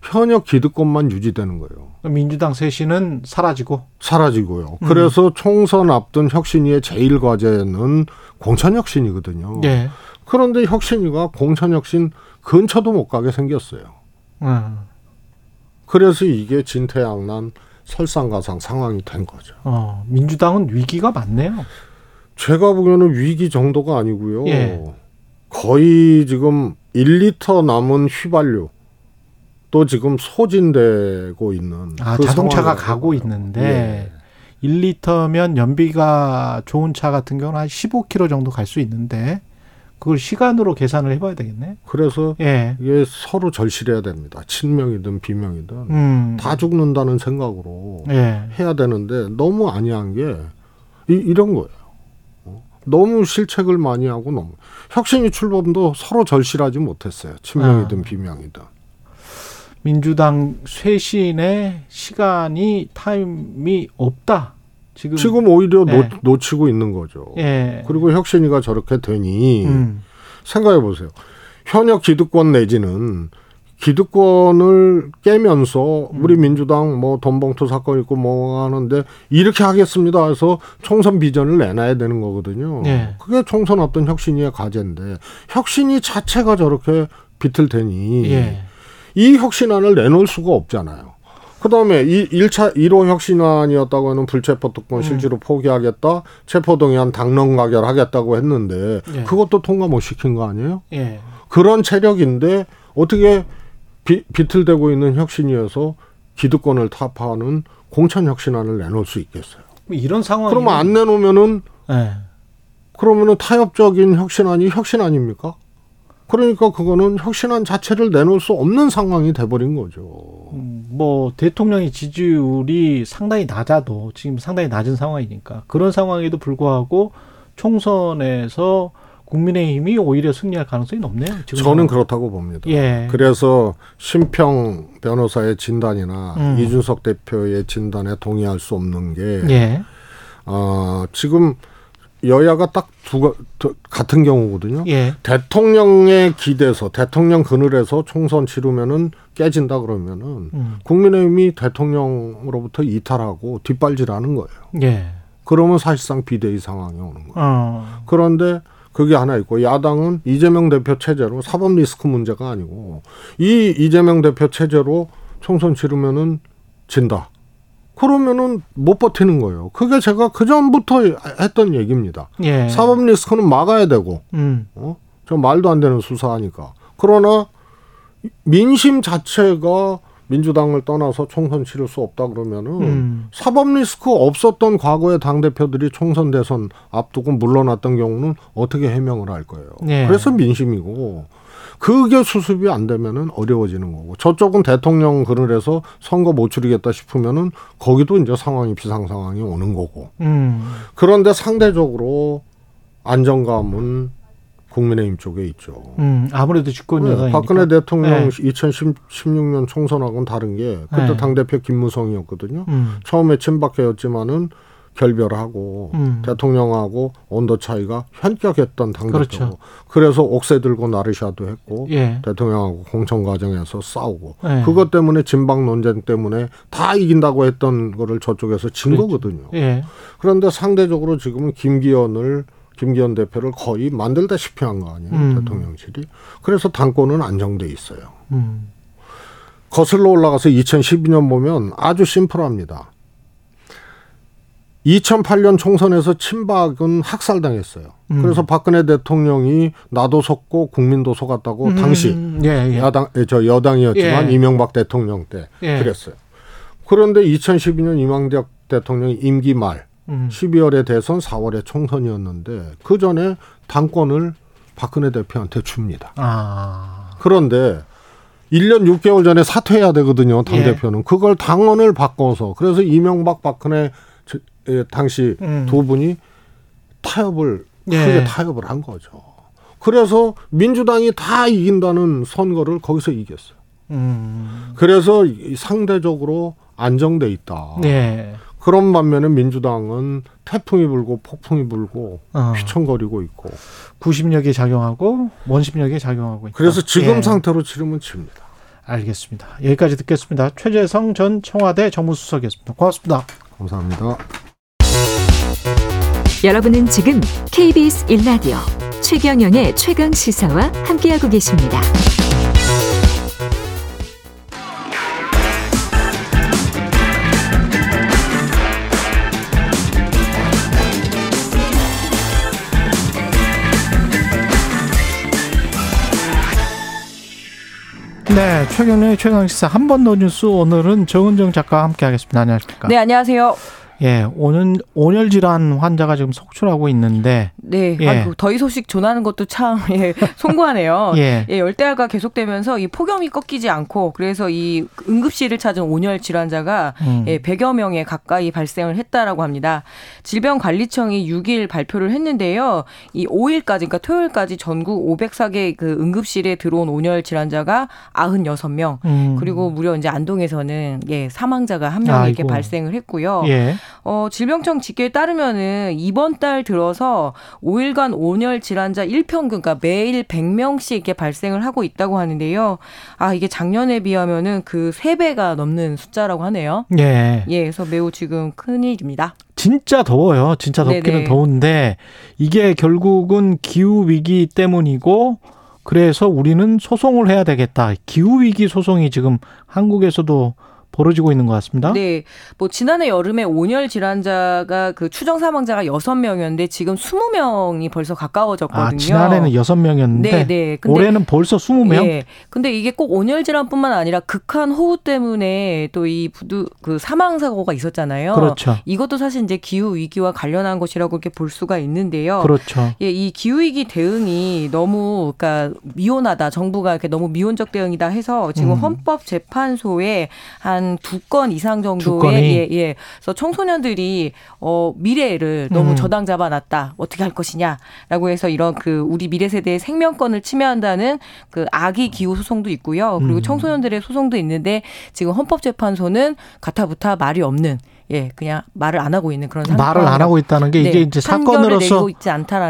현역 기득권만 유지되는 거예요. 민주당 쇄신은 사라지고. 사라지고요. 음. 그래서 총선 앞둔 혁신위의 제일 과제는 공천 혁신이거든요. 예. 그런데 혁신위가 공천 혁신 근처도 못 가게 생겼어요. 음. 그래서 이게 진퇴양난 설상가상 상황이 된 거죠. 어, 민주당은 위기가 많네요. 제가 보기에는 위기 정도가 아니고요. 예. 거의 지금 1리터 남은 휘발유 또 지금 소진되고 있는 아, 그 자동차가 가고 봐요. 있는데 예. 1리터면 연비가 좋은 차 같은 경우는 한 15km 정도 갈 수 있는데 그걸 시간으로 계산을 해봐야 되겠네. 그래서 예. 이게 서로 절실해야 됩니다. 친명이든 비명이든 음. 다 죽는다는 생각으로 예. 해야 되는데 너무 아니한 게 이, 이런 거예요. 어? 너무 실책을 많이 하고 너무 혁신이 출범도 서로 절실하지 못했어요. 친명이든 아. 비명이든. 민주당 쇄신의 시간이 타임이 없다. 지금 지금 오히려 예. 놓, 놓치고 있는 거죠. 예. 그리고 혁신이가 저렇게 되니 음. 생각해 보세요. 현역 기득권 내지는 기득권을 깨면서 음. 우리 민주당 뭐 돈봉투 사건 있고 뭐 하는데 이렇게 하겠습니다 해서 총선 비전을 내놔야 되는 거거든요. 네. 그게 총선 어떤 혁신이의 과제인데 혁신이 자체가 저렇게 비틀대니 예. 이 혁신안을 내놓을 수가 없잖아요. 그다음에 이 1차 1호 혁신안이었다고 하는 불체포 특권 음. 실제로 포기하겠다. 체포동의안 당론 가결하겠다고 했는데 예. 그것도 통과 못 시킨 거 아니에요? 예. 그런 체력인데 어떻게 비, 비틀대고 있는 혁신이어서 기득권을 타파하는 공천 혁신안을 내놓을 수 있겠어요. 이런 상황이 그러면 안 내놓으면은 예. 그러면은 타협적인 혁신안이 혁신 아닙니까? 그러니까 그거는 혁신안 자체를 내놓을 수 없는 상황이 돼버린 거죠. 음, 뭐 대통령의 지지율이 상당히 낮아도 지금 상당히 낮은 상황이니까 그런 상황에도 불구하고 총선에서 국민의힘이 오히려 승리할 가능성이 높네요. 지금 저는 그렇다고 봅니다. 예. 그래서 심평 변호사의 진단이나 음. 이준석 대표의 진단에 동의할 수 없는 게 예. 어, 지금 여야가 딱 두 같은 경우거든요. 예. 대통령의 기대서 대통령 그늘에서 총선 치르면은 깨진다 그러면은 음. 국민의힘이 대통령으로부터 이탈하고 뒷발질하는 거예요. 예. 그러면 사실상 비대위 상황이 오는 거예요. 어. 그런데 그게 하나 있고 야당은 이재명 대표 체제로 사법 리스크 문제가 아니고 이 이재명 대표 체제로 총선 치르면은 진다. 그러면은 못 버티는 거예요. 그게 제가 그 전부터 했던 얘기입니다. 예. 사법 리스크는 막아야 되고, 음. 어? 저 말도 안 되는 수사하니까. 그러나 민심 자체가 민주당을 떠나서 총선 치를 수 없다 그러면은 음. 사법 리스크 없었던 과거의 당 대표들이 총선 대선 앞두고 물러났던 경우는 어떻게 해명을 할 거예요. 예. 그래서 민심이고 그게 수습이 안 되면은 어려워지는 거고 저쪽은 대통령 그늘에서 선거 못 치르겠다 싶으면은 거기도 이제 상황이 비상 상황이 오는 거고 음. 그런데 상대적으로 안정감은 국민의힘 쪽에 있죠. 음. 아무래도 집권 네, 여당이니까. 박근혜 대통령 네. 2016년 총선하고는 다른 게 그때 네. 당 대표 김무성이었거든요. 음. 처음에 친박계였지만은 결별하고 음. 대통령하고 온도 차이가 현격했던 당대표. 그렇죠. 그래서 옥새 들고 나르샤도 했고 예. 대통령하고 공천 과정에서 싸우고 네. 그것 때문에 진박 논쟁 때문에 다 이긴다고 했던 거를 저쪽에서 진 그렇죠. 거거든요. 예. 그런데 상대적으로 지금은 김기현을 김기현 대표를 거의 만들다시피 한 거 아니에요 음. 대통령실이. 그래서 당권은 안정돼 있어요. 음. 거슬러 올라가서 2012년 보면 아주 심플합니다. 2008년 총선에서 친박은 학살당했어요. 음. 그래서 박근혜 대통령이 나도 속고 국민도 속았다고 당시 음. 예, 예. 야당 에, 저 여당이었지만 예. 이명박 대통령 때 예. 그랬어요. 그런데 2012년 이명박 대통령이 임기 말 음. 12월에 대선 4월에 총선이었는데 그 전에 당권을 박근혜 대표한테 줍니다. 아. 그런데 1년 6개월 전에 사퇴해야 되거든요. 당 예. 대표는 그걸 당원을 바꿔서 그래서 이명박 박근혜 저- 예, 당시 음. 두 분이 타협을 예. 크게 타협을 한 거죠. 그래서 민주당이 다 이긴다는 선거를 거기서 이겼어요. 음. 그래서 이- 상대적으로 안정돼 있다. 네. 그런 반면에 민주당은 태풍이 불고 폭풍이 불고 어. 휘청거리고 있고. 구심력이 작용하고 원심력이 작용하고 있다. 그래서 지금 예. 상태로 치르면 집니다. 알겠습니다. 여기까지 듣겠습니다. 최재성 전 청와대 정무수석이었습니다. 고맙습니다. 감사합니다. 여러분은 지금 KBS 1라디오 최경영의 최강 시사와 함께하고 계십니다. 네, 최경련의 최강 시사 한 번 더 뉴스 오늘은 정은정 작가와 함께하겠습니다. 안녕하십니까? 네, 안녕하세요. 예, 오늘 온열 질환 환자가 지금 속출하고 있는데 네, 예. 아이고, 더위 소식 전하는 것도 참 예, 송구하네요. 예. 예, 열대야가 계속되면서 이 폭염이 꺾이지 않고 그래서 이 응급실을 찾은 온열 질환자가 음. 예, 100여 명에 가까이 발생을 했다라고 합니다. 질병관리청이 6일 발표를 했는데요. 이 5일까지 그러니까 토요일까지 전국 504개 그 응급실에 들어온 온열 질환자가 96명. 음. 그리고 무려 이제 안동에서는 예, 사망자가 한 명 이렇게. 발생을 했고요. 예. 어, 질병청 집계에 따르면은 이번 달 들어서 5일간 온열 질환자 1평균, 그러니까 매일 100명씩 이렇게 발생을 하고 있다고 하는데요. 아, 이게 작년에 비하면은 그 3배가 넘는 숫자라고 하네요. 예. 예, 그래서 매우 지금 큰일입니다. 진짜 더워요. 진짜 덥기는 네네. 더운데 이게 결국은 기후 위기 때문이고 그래서 우리는 소송을 해야 되겠다. 기후 위기 소송이 지금 한국에서도 벌어지고 있는 것 같습니다. 네. 뭐 지난해 여름에 온열 질환자가 그 추정 사망자가 6명이었는데 지금 20명이 벌써 가까워졌거든요. 아, 지난해는 여섯 명이었는데 네, 네. 근데 올해는 벌써 20명? 예. 근데 이게 꼭 온열 질환뿐만 아니라 극한 호우 때문에 또 이 부두 그 사망 사고가 있었잖아요. 그렇죠. 이것도 사실 이제 기후 위기와 관련한 것이라고 이렇게 볼 수가 있는데요. 그렇죠. 예, 이 기후 위기 대응이 너무 그러니까 미온하다. 정부가 이렇게 너무 미온적 대응이다 해서 지금 음. 헌법 재판소에 한한 두 건 이상? 정도의 예, 예. 그래서 청소년들이 어 미래를 너무 음. 저당 잡아놨다. 어떻게 할 것이냐라고 해서 이런 그 우리 미래 세대의 생명권을 침해한다는 그 악의 기후 소송도 있고요. 그리고 음. 청소년들의 소송도 있는데 지금 헌법재판소는 가타부타 말이 없는 예, 그냥 말을 안 하고 있는 그런 상황. 말을 안 하고 있다는 게 이게 이제 네, 판결을 사건으로서.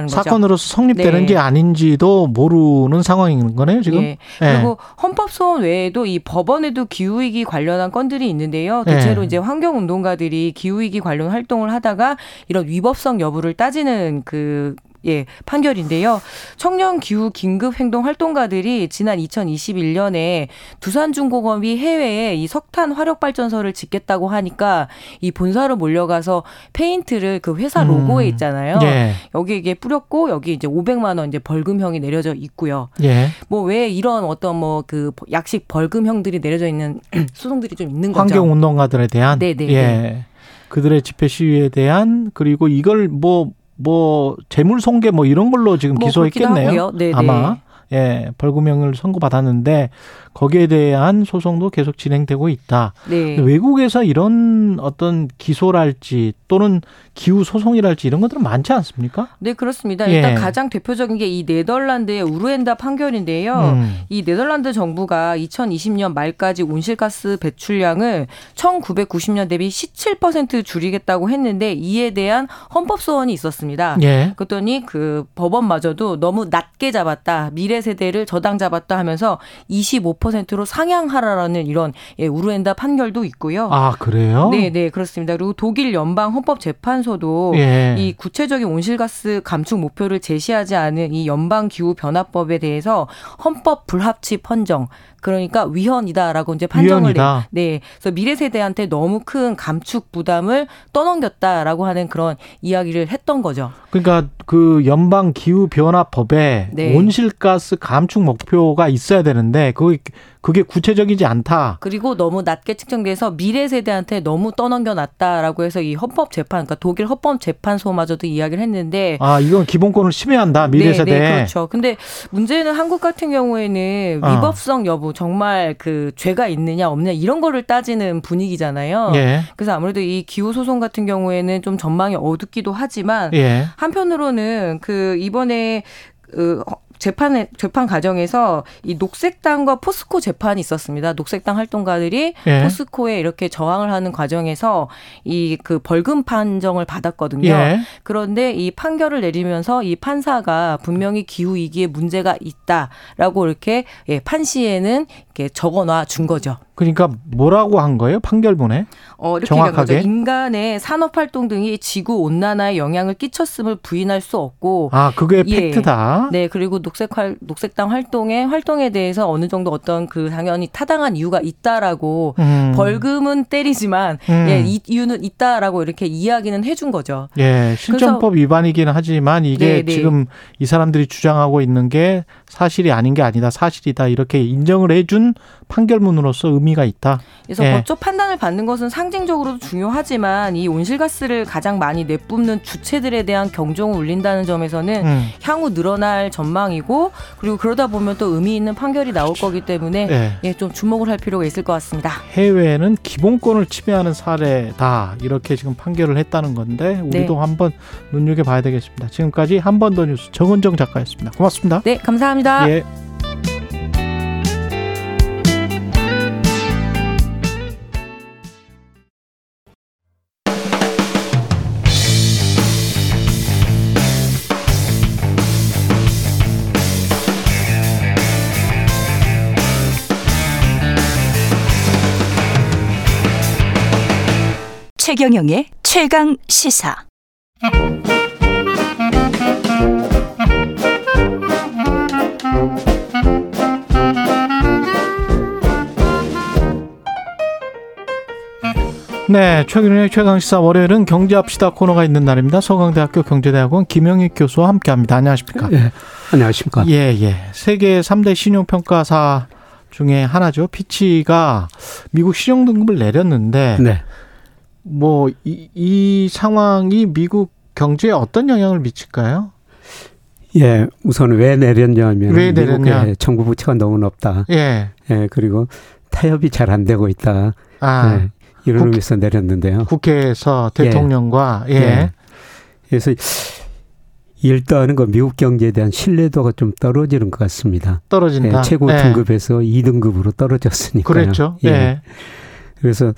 사건으로서 성립되는지 네. 아닌지도 모르는 상황인 거네요, 지금. 예. 그리고 헌법 소원 외에도 이 법원에도 기후 위기 관련한 건들이 있는데요. 예. 대체로 이제 환경 운동가들이 기후 위기 관련 활동을 하다가 이런 위법성 여부를 따지는 그 예, 판결인데요. 청년 기후 긴급 행동 활동가들이 지난 2021년에 두산중공업이 해외에 이 석탄 화력 발전소를 짓겠다고 하니까 이 본사로 몰려가서 페인트를 그 회사 로고에 음. 있잖아요. 예. 여기 이게 뿌렸고 여기 이제 500만 원 이제 벌금형이 내려져 있고요. 예. 뭐왜 이런 어떤 뭐 그 약식 벌금형들이 내려져 있는 소송들이 좀 있는 거죠. 환경 운동가들에 대한 네 네. 예. 그들의 집회 시위에 대한 그리고 이걸 뭐 뭐 재물 손괴 뭐 이런 걸로 지금 뭐 기소했겠네요. 하고요. 네네. 아마 예, 벌금형을 선고받았는데 거기에 대한 소송도 계속 진행되고 있다. 네. 외국에서 이런 어떤 기소랄지 또는 기후 소송이랄지 이런 것들은 많지 않습니까? 네, 그렇습니다. 일단 예. 가장 대표적인 게 이 네덜란드의 우르엔다 판결인데요. 음. 이 네덜란드 정부가 2020년 말까지 온실가스 배출량을 1990년 대비 17% 줄이겠다고 했는데 이에 대한 헌법 소원이 있었습니다. 예. 그랬더니 그 법원마저도 너무 낮게 잡았다. 미래 세대를 저당 잡았다 하면서 25%로 상향하라라는 이런 예, 우르엔다 판결도 있고요. 아, 그래요? 네, 네, 그렇습니다. 그리고 독일 연방 헌법 재판소도 예. 이 구체적인 온실가스 감축 목표를 제시하지 않은 이 연방 기후 변화법에 대해서 헌법 불합치 판정 그러니까 위헌이다라고 이제 판정을 위헌이다. 내. 네. 그래서 미래 세대한테 너무 큰 감축 부담을 떠넘겼다라고 하는 그런 이야기를 했던 거죠. 그러니까 그 연방 기후 변화법에 네. 온실가스 감축 목표가 있어야 되는데 그게 그게 구체적이지 않다. 그리고 너무 낮게 측정돼서 미래 세대한테 너무 떠넘겨 놨다라고 해서 이 헌법 재판 그러니까 독일 헌법 재판소마저도 이야기를 했는데 아, 이건 기본권을 침해한다. 미래 네, 세대. 네, 그렇죠. 근데 문제는 한국 같은 경우에는 어. 위법성 여부 정말 그 죄가 있느냐 없느냐 이런 거를 따지는 분위기잖아요. 예. 그래서 아무래도 이 기후 소송 같은 경우에는 좀 전망이 어둡기도 하지만 예. 한편으로는 그 이번에 그 재판에 재판 과정에서 이 녹색당과 포스코 재판이 있었습니다. 녹색당 활동가들이 예. 포스코에 이렇게 저항을 하는 과정에서 이 그 벌금 판정을 받았거든요. 예. 그런데 이 판결을 내리면서 이 판사가 분명히 기후 위기에 문제가 있다라고 이렇게 예, 판시에는 이렇게 적어놔 준 거죠. 그러니까 뭐라고 한 거예요? 판결문에? 어, 이렇게. 정확하게? 인간의 산업 활동 등이 지구 온난화에 영향을 끼쳤음을 부인할 수 없고 아, 그게 예. 팩트다. 네, 그리고 녹색 활, 녹색당 활동의 활동에 대해서 어느 정도 어떤 그 당연히 타당한 이유가 있다라고 음. 벌금은 때리지만 음. 예, 이 이유는 있다라고 이렇게 이야기는 해준 거죠. 예, 실정법 위반이기는 하지만 이게 네, 네. 지금 이 사람들이 주장하고 있는 게 사실이 아닌 게 아니다, 사실이다 이렇게 인정을 해준 판결문으로서 의미가 있다. 그래서 예. 법적 판단을 받는 것은 상징적으로도 중요하지만 이 온실가스를 가장 많이 내뿜는 주체들에 대한 경종을 울린다는 점에서는 음. 향후 늘어날 전망이고 그리고 그러다 보면 또 의미 있는 판결이 나올 거기 때문에 예. 예, 좀 주목을 할 필요가 있을 것 같습니다. 해외는 기본권을 침해하는 사례다 이렇게 지금 판결을 했다는 건데 우리도 네. 한번 눈여겨 봐야 되겠습니다. 지금까지 한 번 더 뉴스 정은정 작가였습니다. 고맙습니다. 네, 감사합니다. 예. 최경영의 최강 시사. 네, 최근의 최강시사 월요일은 경제합시다 코너가 있는 날입니다. 서강대학교 경제대학원 김영익 교수와 함께합니다. 안녕하십니까? 예, 안녕하십니까? 예, 예. 세계 3대 신용평가사 중에 하나죠. 피치가 미국 신용 등급을 내렸는데 네. 뭐이 이 상황이 미국 경제에 어떤 영향을 미칠까요? 예, 우선 왜 내렸냐면 왜 내렸냐? 미국의 정부 부채가 너무 높다. 예. 예, 그리고 타협이 잘 안 되고 있다. 아. 예, 이런 국- 의미에서 내렸는데요. 국회에서 대통령과 예. 예. 그래서 일단은 그 미국 경제에 대한 신뢰도가 좀 떨어지는 것 같습니다. 떨어진다. 예, 최고 예. 등급에서 2등급으로 떨어졌으니까요. 그랬죠. 예. 그래서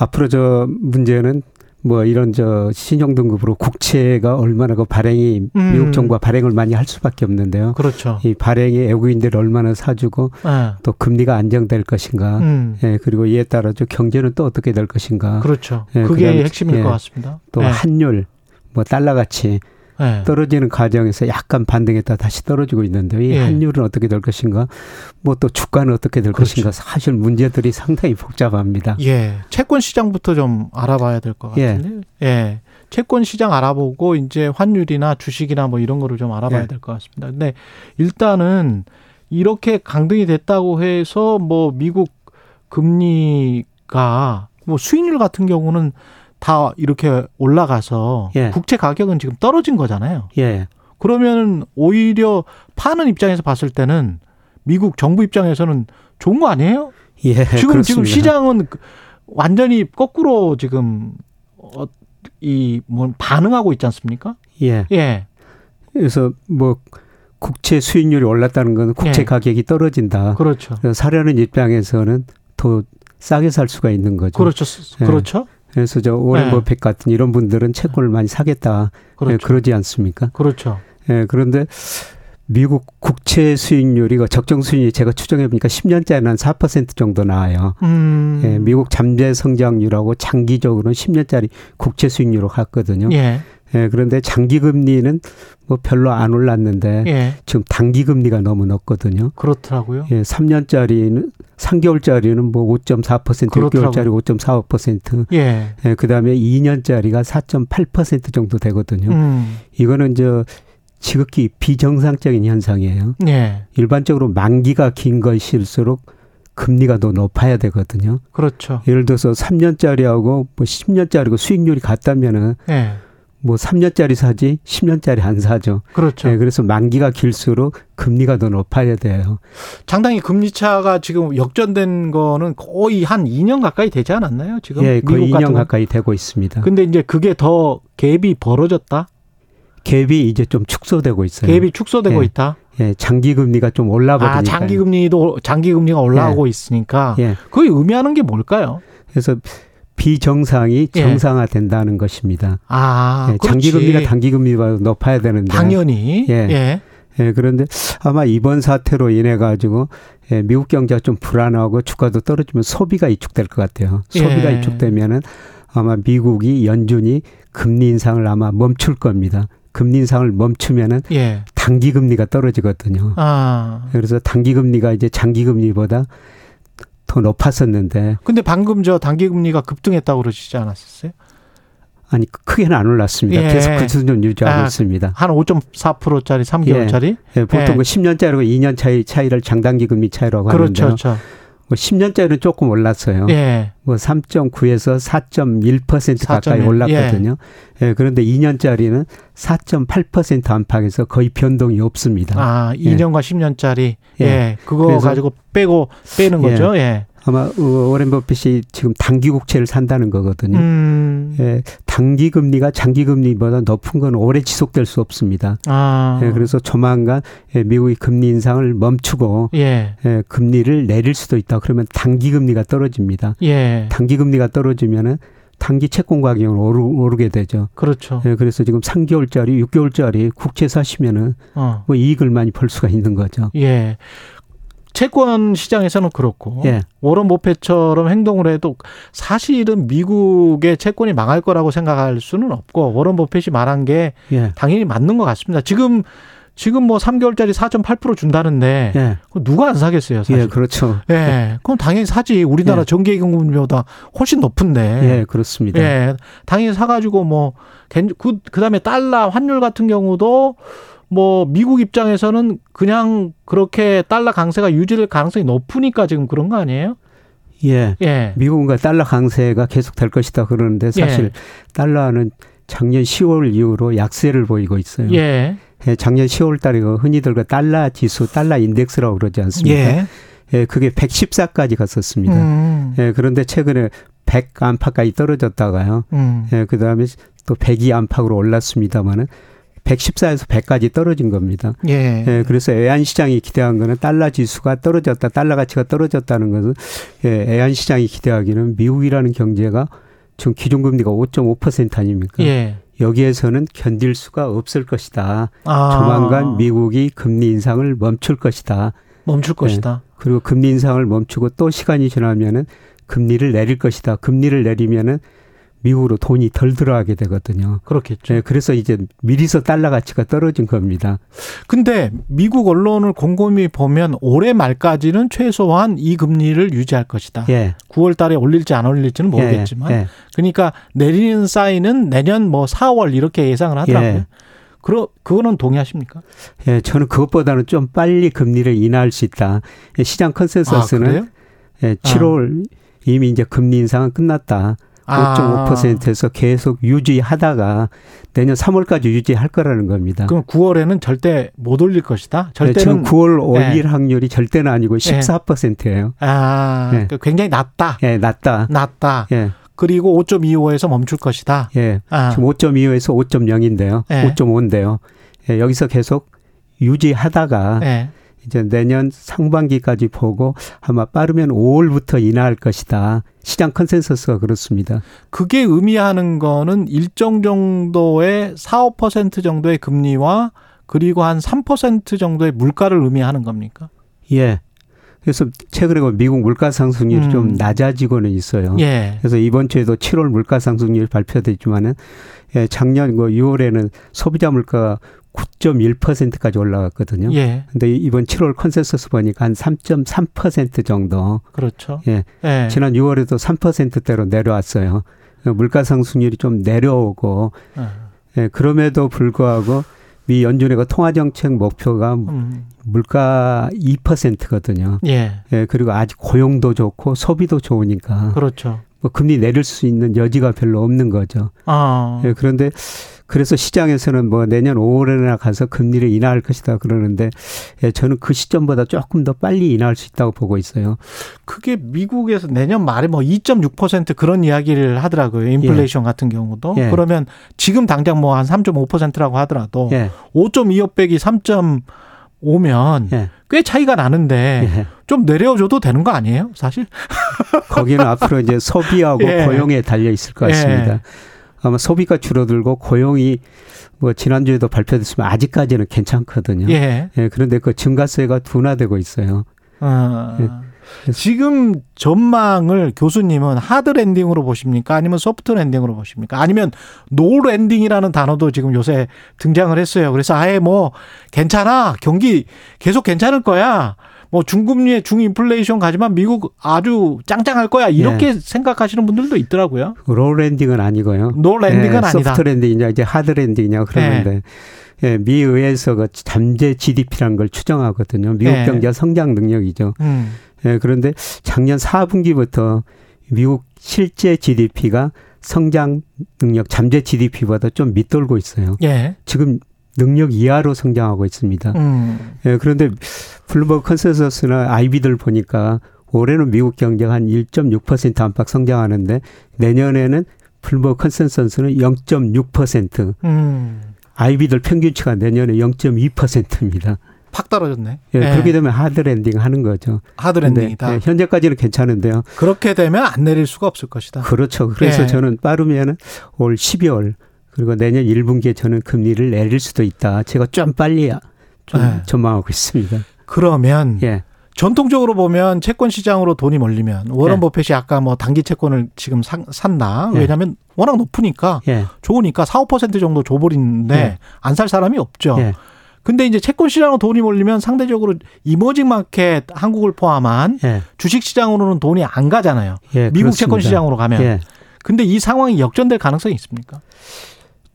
앞으로 저 문제는 뭐 이런 저 신용 등급으로 국채가 얼마나 그 발행이 음. 미국 정부가 발행을 많이 할 수밖에 없는데요. 그렇죠. 이 발행이 외국인들 얼마나 사주고 예. 또 금리가 안정될 것인가. 음. 예, 그리고 이에 따라 저 경제는 또 어떻게 될 것인가. 그렇죠. 예, 그게 핵심일 예, 것 같습니다. 또 예. 환율, 뭐 달러 가치 예. 떨어지는 과정에서 약간 반등했다 다시 떨어지고 있는데 이 예. 환율은 어떻게 될 것인가, 뭐 또 주가는 어떻게 될 그렇죠. 것인가 사실 문제들이 상당히 복잡합니다. 예. 채권 시장부터 좀 알아봐야 될것 예. 같은데. 예. 채권 시장 알아보고 이제 환율이나 주식이나 뭐 이런 거를 좀 알아봐야 예. 될것 같습니다. 근데 일단은 이렇게 강등이 됐다고 해서 뭐 미국 금리가 뭐 수익률 같은 경우는 다 이렇게 올라가서 예. 국채 가격은 지금 떨어진 거잖아요. 예, 그러면 오히려 파는 입장에서 봤을 때는 미국 정부 입장에서는 좋은 거 아니에요? 예, 지금 지금 그렇습니다. 시장은 그- 완전히 거꾸로 지금 어, 이뭐 반응하고 있지 않습니까? 예. 예. 그래서 뭐 국채 수익률이 올랐다는 건 국채 예. 가격이 떨어진다. 그렇죠. 사려는 입장에서는 더 싸게 살 수가 있는 거죠. 그렇죠. 예. 그렇죠. 그래서 저 오렌 예. 버핏 같은 이런 분들은 채권을 많이 사겠다. 그렇죠. 예, 그러지 않습니까? 그렇죠. 예, 그런데 미국 국채 수익률이 그 적정 수익률이 제가 추정해 보니까 10년짜리는 한 4% 정도 나와요. 음. 예, 미국 잠재 성장률하고 장기적으로는 10년짜리 국채 수익률로 갔거든요. 예. 예, 그런데 장기 금리는 뭐 별로 안 올랐는데 예. 지금 단기 금리가 너무 높거든요. 그렇더라고요. 예, 3년짜리는 3개월짜리는 뭐 5.4%, 그렇더라고요. 6개월짜리 5.45%. 예. 예, 그다음에 2년짜리가 4.8% 정도 되거든요. 음. 이거는 저 지극히 비정상적인 현상이에요. 예. 일반적으로 만기가 긴 것일수록 금리가 더 높아야 되거든요. 그렇죠. 예를 들어서 3년짜리하고 뭐 10년짜리고 수익률이 같다면은 예. 뭐 3년짜리 사지 10년짜리 안 사죠. 그렇죠. 예, 그래서 만기가 길수록 금리가 더 높아야 돼요. 상당히 금리 차가 지금 역전된 거는 거의 한 2년 가까이 되지 않았나요? 지금 예, 거의 미국 같은 2년 건? 가까이 되고 있습니다. 근데 이제 그게 더 갭이 벌어졌다. 갭이 이제 좀 축소되고 있어요. 갭이 축소되고 예. 있다. 예, 장기 금리가 좀 올라버리니까. 아, 장기 금리도 장기 금리가 올라가고 있으니까 예. 그게 의미하는 게 뭘까요? 그래서 비정상이 예. 정상화된다는 것입니다. 아, 예, 장기 그렇지. 금리가 단기 금리보다 높아야 되는데. 당연히 예. 예. 예, 그런데 아마 이번 사태로 인해 가지고 예, 미국 경제가 좀 불안하고 주가도 떨어지면 소비가 위축될 것 같아요. 소비가 예. 위축되면은 아마 미국이 연준이 금리 인상을 아마 멈출 겁니다. 금리 인상을 멈추면은 예. 단기 금리가 떨어지거든요. 아. 그래서 단기 금리가 이제 장기 금리보다 더 높았었는데 근데 방금 저 단기 금리가 급등했다고 그러시지 않았었어요? 아니 크게는 안 올랐습니다. 예. 계속 그 수준 유지하고 아, 있습니다. 한 5.4%짜리 3개월짜리? 예, 보통 예. 그 10년짜리고 2년 차이 차이를 장단기 금리 차이라고 그렇죠. 하는데요. 그렇죠. 뭐 10년짜리는 조금 올랐어요. 예. 뭐 3.9에서 4.1% 가까이 4.1, 올랐거든요. 예. 그런데 2년짜리는 4.8% 안팎에서 거의 변동이 없습니다. 아, 예. 2년과 10년짜리. 예. 예. 그거 가지고 빼고 빼는 예. 거죠. 예. 아마 어, 오렌 버핏이 지금 단기 국채를 산다는 거거든요. 음. 예, 단기 금리가 장기 금리보다 높은 건 오래 지속될 수 없습니다. 아. 예, 그래서 조만간 예, 미국이 금리 인상을 멈추고 예. 예, 금리를 내릴 수도 있다. 그러면 단기 금리가 떨어집니다. 예. 단기 금리가 떨어지면은 단기 채권 가격은 오르, 오르게 되죠. 그렇죠. 예, 그래서 지금 3개월짜리, 6개월짜리 국채 사시면은 어. 뭐 이익을 많이 벌 수가 있는 거죠. 예. 채권 시장에서는 그렇고 예. 워런 모페처럼 행동을 해도 사실은 미국의 채권이 망할 거라고 생각할 수는 없고 워런 모펫이 말한 게 예. 당연히 맞는 것 같습니다. 지금 지금 뭐 3개월짜리 4.8% 준다는데 예. 누가 안 사겠어요, 사실. 예, 그렇죠. 예, 그럼 당연히 사지. 우리나라 예. 전기요금보다 훨씬 높은데. 예, 그렇습니다. 예, 당연히 사 가지고 뭐, 겐- 그, 그 다음에 달러 환율 같은 경우도 뭐, 미국 입장에서는 그냥 그렇게 달러 강세가 유지될 가능성이 높으니까 지금 그런 거 아니에요? 예. 예. 미국과 달러 강세가 계속 될 것이다 그러는데 사실 예. 달러는 작년 10월 이후로 약세를 보이고 있어요. 예. 예, 작년 10월 달에 그 흔히들 그 달러 지수, 달러 인덱스라고 그러지 않습니까? 예. 예, 그게 114까지 갔었습니다. 음. 예, 그런데 최근에 100 안팎까지 떨어졌다가요. 음. 예, 그 다음에 또 102 안팎으로 올랐습니다만은 114에서 100까지 떨어진 겁니다. 예. 예, 그래서 애한 시장이 기대한 거는 달러 지수가 떨어졌다, 달러 가치가 떨어졌다는 것은 예, 애한 시장이 기대하기는 미국이라는 경제가 지금 기준금리가 5.5% 아닙니까? 예. 여기에서는 견딜 수가 없을 것이다. 아. 조만간 미국이 금리 인상을 멈출 것이다. 멈출 것이다. 예, 그리고 금리 인상을 멈추고 또 시간이 지나면은 금리를 내릴 것이다. 금리를 내리면은 미국으로 돈이 덜 들어가게 되거든요. 그렇겠죠. 네, 그래서 이제 미리서 달러 가치가 떨어진 겁니다. 근데 미국 언론을 곰곰이 보면 올해 말까지는 최소한 이 금리를 유지할 것이다. 예. 9월 달에 올릴지 안 올릴지는 모르겠지만 예, 예. 그러니까 내리는 사인은 내년 뭐 4월 이렇게 예상을 하더라고요. 예. 그러 그거는 동의하십니까? 예, 저는 그것보다는 좀 빨리 금리를 인하할 수 있다. 예, 시장 아, 컨센서스는 그래요? 예, 7월 이미 이제 금리 인상은 끝났다. 아. 5.5%에서 계속 유지하다가 내년 3월까지 유지할 거라는 겁니다. 그럼 9월에는 절대 못 올릴 것이다. 네, 절대는 지금 9월 올릴 예. 확률이 절대는 아니고 14%예요. 아, 예. 그러니까 굉장히 낮다. 예, 낮다. 낮다. 예. 그리고 5.25에서 멈출 것이다. 예. 아. 지금 5.25에서 5.0인데요. 예. 5.5인데요. 예, 여기서 계속 유지하다가 예. 이제 내년 상반기까지 보고 아마 빠르면 5월부터 인하할 것이다. 시장 consensus가 그렇습니다. 그게 의미하는 거는 일정 정도의 4, 5% 정도의 금리와 그리고 한 3% 정도의 물가를 의미하는 겁니까? 예. 그래서 최근에 그 미국 물가 상승률이 음. 좀 낮아지고는 있어요. 예. 그래서 이번 주에도 7월 물가 상승률이 발표됐지만은 예, 작년 그 6월에는 소비자 물가가 9.1%까지 올라갔거든요. 예. 근데 이번 7월 컨센서스 보니까 한 3.3% 정도. 그렇죠. 예. 예. 지난 6월에도 3%대로 내려왔어요. 물가 상승률이 좀 내려오고 예, 그럼에도 불구하고 미 연준의 통화 정책 목표가 음. 물가 2%거든요. 예. 예, 그리고 아직 고용도 좋고 소비도 좋으니까 그렇죠. 뭐 금리 내릴 수 있는 여지가 별로 없는 거죠. 아. 예, 그런데 그래서 시장에서는 뭐 내년 5월에나 가서 금리를 인하할 것이다 그러는데 예, 저는 그 시점보다 조금 더 빨리 인하할 수 있다고 보고 있어요. 그게 미국에서 내년 말에 뭐 2.6% 그런 이야기를 하더라고요. 인플레이션 같은 경우도. 예. 그러면 지금 당장 뭐 한 3.5%라고 하더라도 예. 5.25 빼기 3.5면 예. 꽤 차이가 나는데 예. 좀 내려줘도 되는 거 아니에요? 사실? 거기는 앞으로 이제 소비하고 예. 고용에 달려 있을 것 같습니다. 예. 아마 소비가 줄어들고 고용이 뭐 지난주에도 발표됐지만 아직까지는 괜찮거든요. 예. 그런데 그 증가세가 둔화되고 있어요. 어. 예. 지금 전망을 교수님은 hard landing으로 보십니까? 아니면 soft landing으로 보십니까? 아니면 no landing이라는 단어도 지금 요새 등장을 했어요. 그래서 아예 뭐 괜찮아. 경기 계속 괜찮을 거야. 뭐 중금리에 중인플레이션 가지만 미국 아주 짱짱할 거야. 이렇게 예. 생각하시는 분들도 있더라고요. no landing은 아니고요. no landing은 예, 아니다. soft landing이냐 이제 hard landing이냐 그러는데 예, 미 의회에서 그 잠재 GDP라는 걸 추정하거든요. 미국 예. 경제 성장 능력이죠. 음. 예, 그런데 작년 4분기부터 미국 실제 GDP가 성장 능력 잠재 GDP보다 좀 밑돌고 있어요. 예. 지금 능력 이하로 성장하고 있습니다. 음. 예, 그런데 블룸버그 컨센서스나 아이비들 보니까 올해는 미국 경제가 한 1.6% 안팎 성장하는데 내년에는 블룸버그 consensus는 0.6%, 음. IB들 평균치가 내년에 0.2%입니다. 팍 떨어졌네. 예, 예. 그렇게 되면 hard landing 하는 거죠. hard 근데, landing이다. 예, 현재까지는 괜찮은데요. 그렇게 되면 안 내릴 수가 없을 것이다. 그렇죠. 그래서 예. 저는 빠르면은 올 12월 그리고 내년 1분기에 저는 금리를 내릴 수도 있다. 제가 좀 빨리 좀 예. 전망하고 있습니다. 그러면 예. 전통적으로 보면 채권 시장으로 돈이 몰리면 워런 예. 버핏이 아까 뭐 단기 채권을 지금 산. 예. 왜냐하면 워낙 높으니까 예. 좋으니까 4, 5% 정도 줘버리는데 예. 안살 사람이 없죠. 예. 근데 이제 채권 시장으로 돈이 몰리면 상대적으로 이머징 마켓 한국을 포함한 예. 주식 시장으로는 돈이 안 가잖아요. 예, 미국 채권 그렇습니다. 시장으로 가면. 예. 근데 이 상황이 역전될 가능성이 있습니까?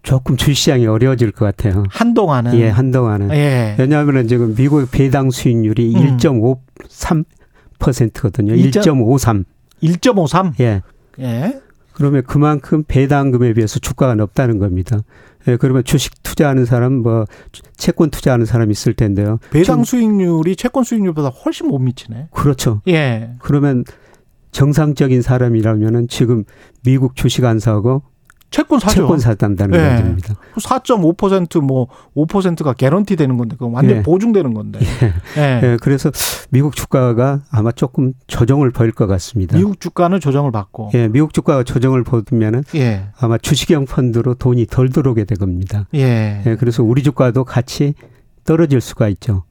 조금 주시장이 어려워질 것 같아요. 한동안은. 예, 한동안은. 예. 왜냐하면 지금 미국 배당 수익률이 음. 1.53%거든요. 일점- 1.53. 1.53. 예. 예. 그러면 그만큼 배당금에 비해서 주가가 높다는 겁니다. 예, 그러면 주식 투자하는 사람, 뭐 채권 투자하는 사람 있을 텐데요. 배당 수익률이 채권 수익률보다 훨씬 못 미치네. 그렇죠. 예. 그러면 정상적인 사람이라면은 지금 미국 주식 안 사고 채권 사죠. 채권 사단다는 예. 겁니다. 4.5%뭐 5%가 개런티 되는 건데 그건 완전 예. 보증되는 건데. 예. 예, 그래서 미국 주가가 아마 조금 조정을 보일 것 같습니다. 미국 주가는 조정을 받고. 예, 미국 주가가 조정을 보면은 예. 아마 주식형 펀드로 돈이 덜 들어오게 될 겁니다. 예. 예, 그래서 우리 주가도 같이 떨어질 수가 있죠.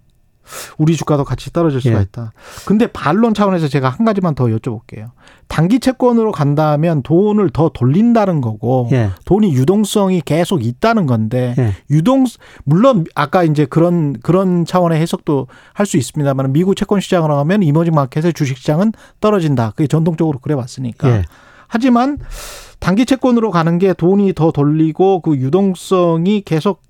우리 주가도 같이 떨어질 수가 예. 있다. 근데 반론 차원에서 제가 한 가지만 더 여쭤볼게요. 단기 채권으로 간다면 돈을 더 돌린다는 거고 예. 돈이 유동성이 계속 있다는 건데 예. 유동 물론 아까 이제 그런 그런 차원의 해석도 할 수 있습니다만 미국 채권 시장으로 가면 이머징 마켓의 주식 시장은 떨어진다. 그게 전통적으로 그래 왔으니까. 예. 하지만 단기 채권으로 가는 게 돈이 더 돌리고 그 유동성이 계속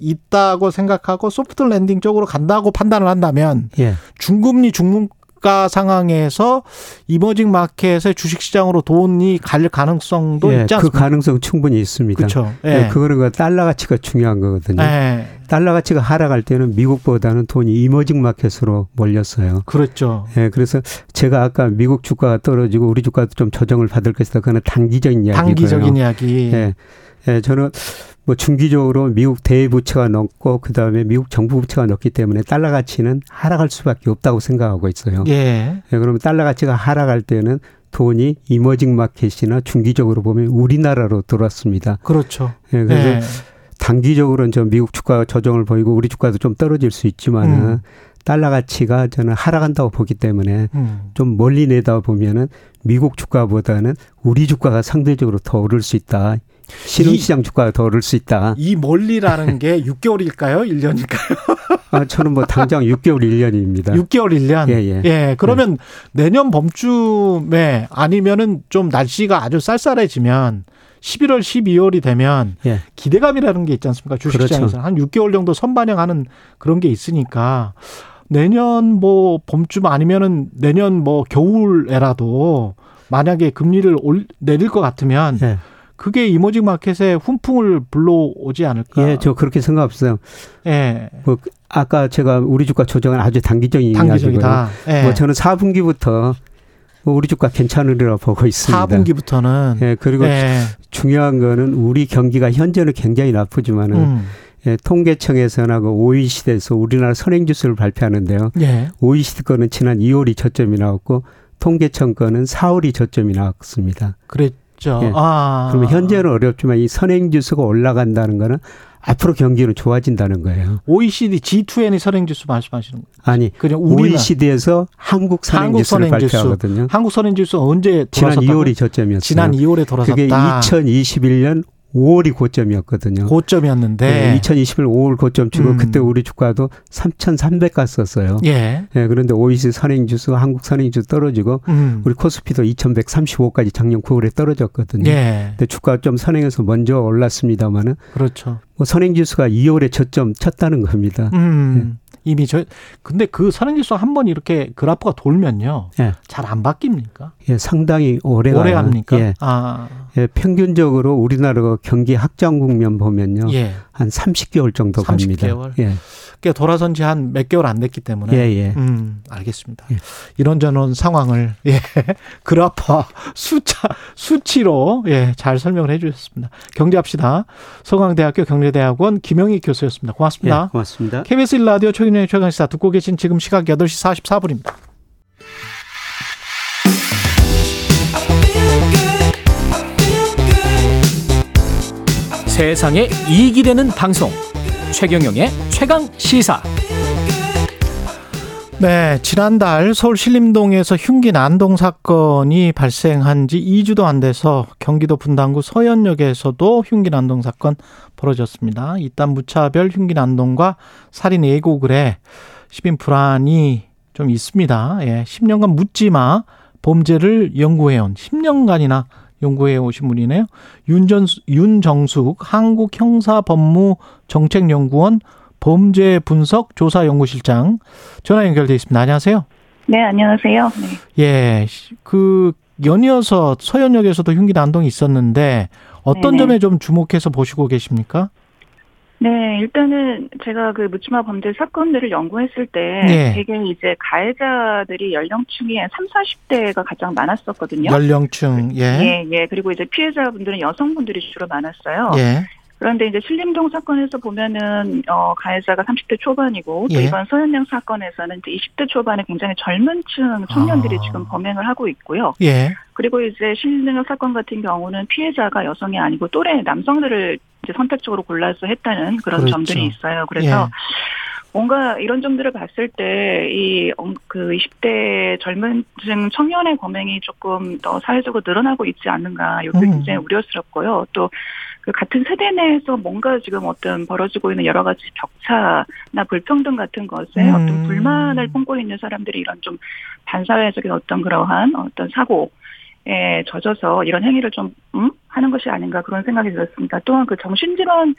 있, 있다고 생각하고 soft landing 쪽으로 간다고 판단을 한다면 예. 중금리 중물가 상황에서 이머징 마켓의 주식 시장으로 돈이 갈 가능성도 예, 있지 그 않습니까? 가능성 충분히 있습니다. 그렇죠. 예, 예. 그거는 그 달러 가치가 중요한 거거든요. 예. 달러 가치가 하락할 때는 미국보다는 돈이 이머징 마켓으로 몰렸어요. 그렇죠. 예, 그래서 제가 아까 미국 주가가 떨어지고 우리 주가도 좀 조정을 받을 것이다. 그거는 단기적인 이야기고요. 단기적인 이야기. 예. 예, 저는 뭐 중기적으로 미국 대부채가 높고 그다음에 미국 정부 부채가 높기 때문에 달러 가치는 하락할 수밖에 없다고 생각하고 있어요. 예. 예, 그러면 달러 가치가 하락할 때는 돈이 이머징 마켓이나 중기적으로 보면 우리나라로 들어왔습니다. 그렇죠. 예, 그래서 예. 단기적으로는 저 미국 주가 조정을 보이고 우리 주가도 좀 떨어질 수 있지만은 음. 달러 가치가 저는 하락한다고 보기 때문에 음. 좀 멀리 내다 보면은 미국 주가보다는 우리 주가가 상대적으로 더 오를 수 있다. 신흥시장 주가가 더 오를 수 있다. 이 멀리라는 게 6개월일까요? 1년일까요? 아, 저는 뭐 당장 6개월 1년입니다. 6개월 1년. 예, 예. 그러면 내년 봄쯤에 아니면은 좀 날씨가 아주 쌀쌀해지면 11월, 12월이 되면 예. 기대감이라는 게 있지 않습니까? 주식시장에서 그렇죠. 한 6개월 정도 선반영하는 그런 게 있으니까 내년 뭐 봄쯤 아니면은 내년 뭐 겨울에라도 만약에 금리를 올, 내릴 것 같으면 예. 그게 이모징 마켓에 훈풍을 불러오지 않을까? 예, 저 그렇게 생각 없어요. 예. 뭐 아까 제가 우리 주가 조정은 아주 단기적인 단기적이다. 예. 뭐 저는 4분기부터 뭐 우리 주가 괜찮으리라 보고 있습니다. 4분기부터는 예, 그리고 예. 중요한 거는 우리 경기가 현재는 굉장히 나쁘지만은 음. 예, 통계청에서나 그 OECD에서 우리나라 선행지수를 발표하는데요. 예. OECD 거는 지난 2월이 저점이 나왔고 통계청 거는 4월이 저점이 나왔습니다. 그랬죠. 예. 아. 그러면 현재는 어렵지만 이 선행지수가 올라간다는 거는 앞으로 경기는 좋아진다는 거예요. OECD G20 선행지수 말씀하시는 거예요? 아니, 그냥 OECD에서 한국 선행지수를 선행지수. 발표하거든요. 한국 선행지수 언제 지난 돌아섰다고? 2월이 저점이었어요. 지난 2월에 돌아섰다. 그게 2021년 5월이 고점이었거든요. 고점이었는데 네, 2021 5월 고점 치고 음. 그때 우리 주가도 3,300 갔었어요. 예. 예, 그런데 OECD 선행지수, 한국 선행지수 떨어지고 음. 우리 코스피도 2,135까지 작년 9월에 떨어졌거든요. 예. 근데 주가 좀 선행해서 먼저 올랐습니다만은 그렇죠. 뭐 선행지수가 2월에 저점 쳤다는 겁니다. 음. 이미 저 근데 그 선행지수 한 번 이렇게 그래프가 돌면요. 예. 잘 안 바뀝니까? 예, 상당히 오래. 오래 갑니까? 예. 아. 예, 평균적으로 우리나라가 경기 확장 국면 보면요. 예. 한 30개월 정도 30 갑니다. 개월? 예. 꽤 돌아선 지 한 몇 개월 안 됐기 때문에. 예, 예. 음, 알겠습니다. 이런저런 상황을, 예, 그래프와 숫자, 수치로, 예, 잘 설명을 해 주셨습니다. 경제합시다. 서강대학교 경제대학원 김영희 교수였습니다. 고맙습니다. 예, 고맙습니다. KBS 1라디오 최근의 최강시사 듣고 계신 지금 시각 8시 44분입니다. 세상에 이익이 되는 방송 최경영의 최강 시사 네, 지난달 서울 신림동에서 흉기 난동 사건이 발생한 지 2주도 안 돼서 경기도 분당구 서현역에서도 흉기 난동 사건 벌어졌습니다. 이딴 무차별 흉기 난동과 살인 예고글에 시민 불안이 좀 있습니다. 예, 10년간 묻지마 범죄를 연구해온 10년간이나 연구해 오신 분이네요. 윤전 윤정숙 한국 형사법무 정책연구원 범죄 분석 조사 연구실장 전화 연결돼 있습니다. 안녕하세요. 네, 안녕하세요. 네. 예, 그 연이어서 서현역에서도 흉기 난동이 있었는데 어떤 네네. 점에 좀 주목해서 보시고 계십니까? 네, 일단은 제가 그 묻지마 범죄 사건들을 연구했을 때 네. 되게 이제 가해자들이 연령층이 한 3, 40대가 가장 많았었거든요. 연령층 예. 예, 예. 그리고 이제 피해자분들은 여성분들이 주로 많았어요. 예. 그런데 이제 신림동 사건에서 보면은 어 가해자가 30대 초반이고 또 예. 이번 서현령 사건에서는 이제 20대 초반에 굉장히 젊은 층 청년들이 아. 지금 범행을 하고 있고요. 예. 그리고 이제 신림동 사건 같은 경우는 피해자가 여성이 아니고 또래 남성들을 이제 선택적으로 골라서 했다는 그런 그렇죠. 점들이 있어요. 그래서 예. 뭔가 이런 점들을 봤을 때 이 그 20대 젊은 층 청년의 범행이 조금 더 사회적으로 늘어나고 있지 않는가 이게 음. 굉장히 우려스럽고요. 또 그 같은 세대 내에서 뭔가 지금 어떤 벌어지고 있는 여러 가지 격차나 불평등 같은 것에 음. 어떤 불만을 품고 있는 사람들이 이런 좀 반사회적인 어떤 그러한 어떤 사고 에 젖어서 이런 행위를 좀 음? 하는 것이 아닌가 그런 생각이 들었습니다. 또한 그 정신질환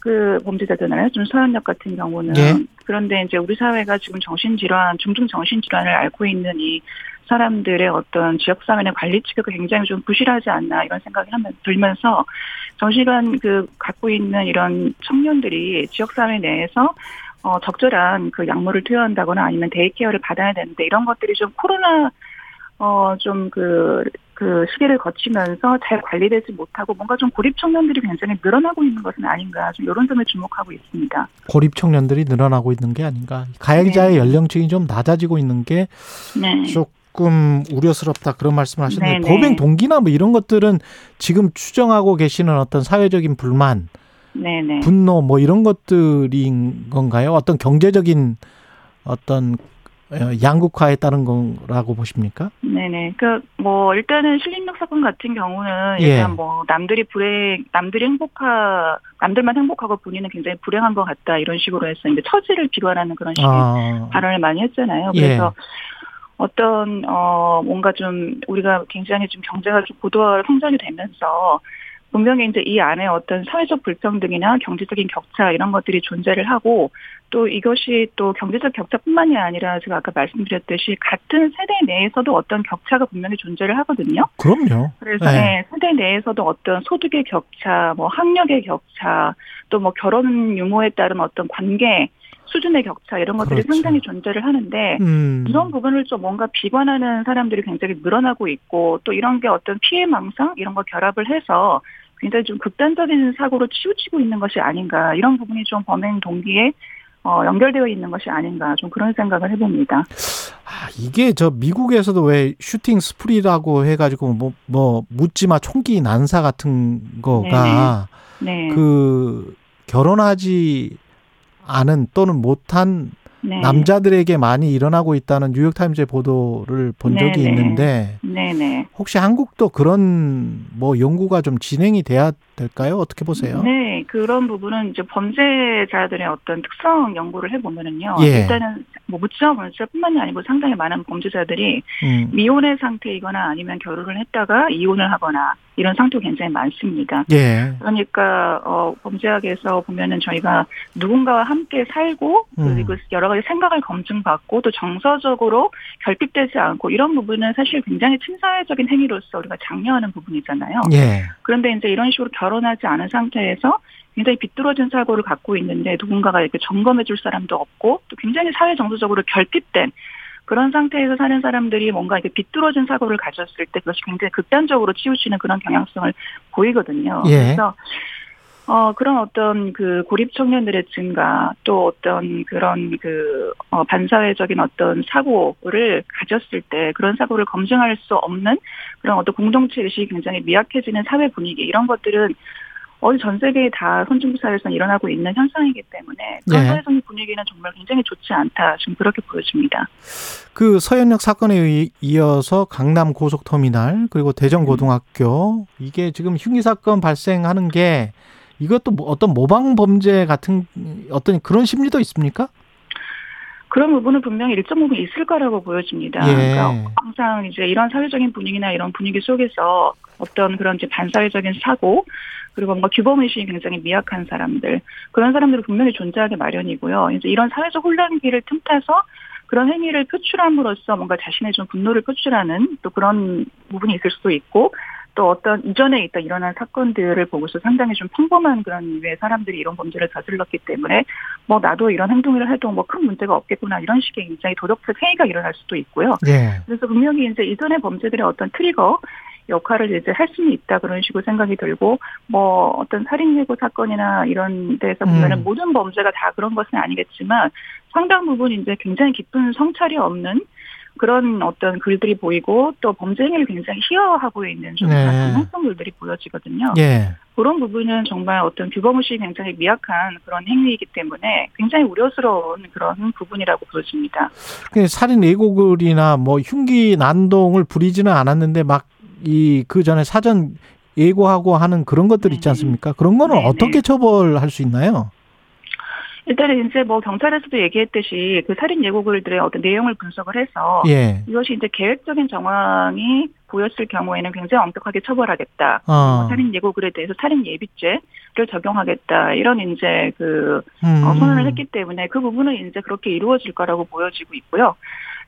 그 범죄자잖아요. 좀 서현역 같은 경우는 예. 그런데 이제 우리 사회가 지금 정신질환, 중증 정신질환을 앓고 있는 이 사람들의 어떤 지역사회 내 관리 체계가 굉장히 좀 부실하지 않나 이런 생각이 하면 들면서 정신질환 그 갖고 있는 이런 청년들이 지역사회 내에서 어, 적절한 그 약물을 투여한다거나 아니면 day care를 받아야 되는데 이런 것들이 좀 코로나 어, 좀 그, 그 시기를 거치면서 잘 관리되지 못하고 뭔가 좀 고립 청년들이 굉장히 늘어나고 있는 것은 아닌가 좀 이런 점에 주목하고 있습니다. 고립 청년들이 늘어나고 있는 게 아닌가. 가해자의 연령층이 좀 낮아지고 있는 게 네. 조금 우려스럽다 그런 말씀을 하셨는데 네네. 범행 동기나 뭐 이런 것들은 지금 추정하고 계시는 어떤 사회적인 불만, 네네. 분노 뭐 이런 것들인 건가요? 어떤 경제적인 어떤 어, 양극화에 따른 거라고 보십니까? 네네. 그, 뭐, 일단은 신림역 사건 같은 경우는 예. 일단 뭐, 남들이 불행, 남들이 행복하, 남들만 행복하고 본인은 굉장히 불행한 것 같다, 이런 식으로 해서 이제 처지를 비관하는 그런 식의 아, 발언을 많이 했잖아요. 예. 그래서 어떤, 어, 뭔가 좀, 우리가 굉장히 좀 경제가 좀 고도화 성장이 되면서 분명히 이제 이 안에 어떤 사회적 불평등이나 경제적인 격차 이런 것들이 존재를 하고 또 이것이 또 경제적 격차뿐만이 아니라 제가 아까 말씀드렸듯이 같은 세대 내에서도 어떤 격차가 분명히 존재를 하거든요. 그럼요. 그래서 네. 네, 세대 내에서도 어떤 소득의 격차, 뭐 학력의 격차, 또 뭐 결혼 유무에 따른 어떤 관계 수준의 격차 이런 것들이 그렇죠. 상당히 존재를 하는데 음. 이런 부분을 좀 뭔가 비관하는 사람들이 굉장히 늘어나고 있고 또 이런 게 어떤 피해 망상 이런 거 결합을 해서 굉장히 좀 극단적인 사고로 치우치고 있는 것이 아닌가 이런 부분이 좀 범행 동기에 어, 연결되어 있는 것이 아닌가 좀 그런 생각을 해봅니다. 아, 이게 저 미국에서도 왜 슈팅 스프리라고 해가지고 뭐, 뭐 묻지마 총기 난사 같은 거가 네. 그 결혼하지 않은 또는 못한 네. 남자들에게 많이 일어나고 있다는 뉴욕타임즈의 보도를 본 적이 네네. 있는데 네네. 혹시 한국도 그런 뭐 연구가 좀 진행이 돼야 될까요? 어떻게 보세요? 네, 그런 부분은 이제 범죄자들의 어떤 특성 연구를 해보면은요. 예. 일단은 뭐 묻지마 범죄뿐만이 아니고 상당히 많은 범죄자들이 음. 미혼의 상태이거나 아니면 결혼을 했다가 이혼을 하거나 이런 상태가 굉장히 많습니다. 예. 그러니까 어 범죄학에서 보면은 저희가 누군가와 함께 살고 음. 그리고 여러 가지 생각을 검증받고 또 정서적으로 결핍되지 않고 이런 부분은 사실 굉장히 친사회적인 행위로서 우리가 장려하는 부분이잖아요. 예. 그런데 이제 이런 식으로 결혼하지 않은 상태에서 굉장히 비뚤어진 사고를 갖고 있는데 누군가가 이렇게 점검해 줄 사람도 없고 또 굉장히 사회 정서적으로 결핍된 그런 상태에서 사는 사람들이 뭔가 이렇게 비뚤어진 사고를 가졌을 때 그것이 굉장히 극단적으로 치우치는 그런 경향성을 보이거든요. 예. 그래서 어, 그런 어떤 그 고립 청년들의 증가, 또 어떤 그런 그, 어, 반사회적인 어떤 사고를 가졌을 때 그런 사고를 검증할 수 없는 그런 어떤 공동체 의식이 굉장히 미약해지는 사회 분위기, 이런 것들은 어디 전 세계에 다 선진국 사회에서 일어나고 있는 현상이기 때문에 그런 예. 사회적인 분위기는 정말 굉장히 좋지 않다. 지금 그렇게 보여집니다. 그 서현역 사건에 의- 이어서 강남 고속터미널 그리고 대전 고등학교 이게 지금 흉기 사건 발생하는 게 이것도 뭐 어떤 모방 범죄 같은 어떤 그런 심리도 있습니까? 그런 부분은 분명히 일정 부분 있을 거라고 보여집니다. 예. 그러니까 항상 이제 이런 사회적인 분위기나 이런 분위기 속에서 어떤 그런 이제 반사회적인 사고 그리고 뭔가 규범 의식이 굉장히 미약한 사람들 그런 사람들이 분명히 존재하기 마련이고요. 이제 이런 사회적 혼란기를 틈타서 그런 행위를 표출함으로써 뭔가 자신의 좀 분노를 표출하는 또 그런 부분이 있을 수도 있고 또 어떤 이전에 있다 일어난 사건들을 보고서 상당히 좀 평범한 그런 이유의 사람들이 이런 범죄를 저질렀기 때문에 뭐 나도 이런 행동을 해도 뭐 큰 문제가 없겠구나 이런 식의 굉장히 도덕적 회의가 일어날 수도 있고요. 예. 그래서 분명히 이제 이전의 범죄들의 어떤 트리거 역할을 이제 할 수는 있다 그런 식으로 생각이 들고 뭐 어떤 살인 예고 사건이나 이런 데서 보면은 음. 모든 범죄가 다 그런 것은 아니겠지만 상당 부분 이제 굉장히 깊은 성찰이 없는 그런 어떤 글들이 보이고 또 범죄 행위를 굉장히 희화화하고 있는 좀 네. 그런 형성글들이 보여지거든요. 예. 그런 부분은 정말 어떤 규범의식이 굉장히 미약한 그런 행위이기 때문에 굉장히 우려스러운 그런 부분이라고 보여집니다. 그 살인 예고글이나 뭐 흉기 난동을 부리지는 않았는데 막 이 그 전에 사전 예고하고 하는 그런 것들 있지 않습니까? 그런 거는 네네. 어떻게 처벌할 수 있나요? 일단은 이제 뭐 경찰에서도 얘기했듯이 그 살인 예고글들의 어떤 내용을 분석을 해서 예. 이것이 이제 계획적인 정황이 보였을 경우에는 굉장히 엄격하게 처벌하겠다. 어. 뭐 살인 예고글에 대해서 살인 예비죄를 적용하겠다. 이런 이제 그 음. 어, 선언을 했기 때문에 그 부분은 이제 그렇게 이루어질 거라고 보여지고 있고요.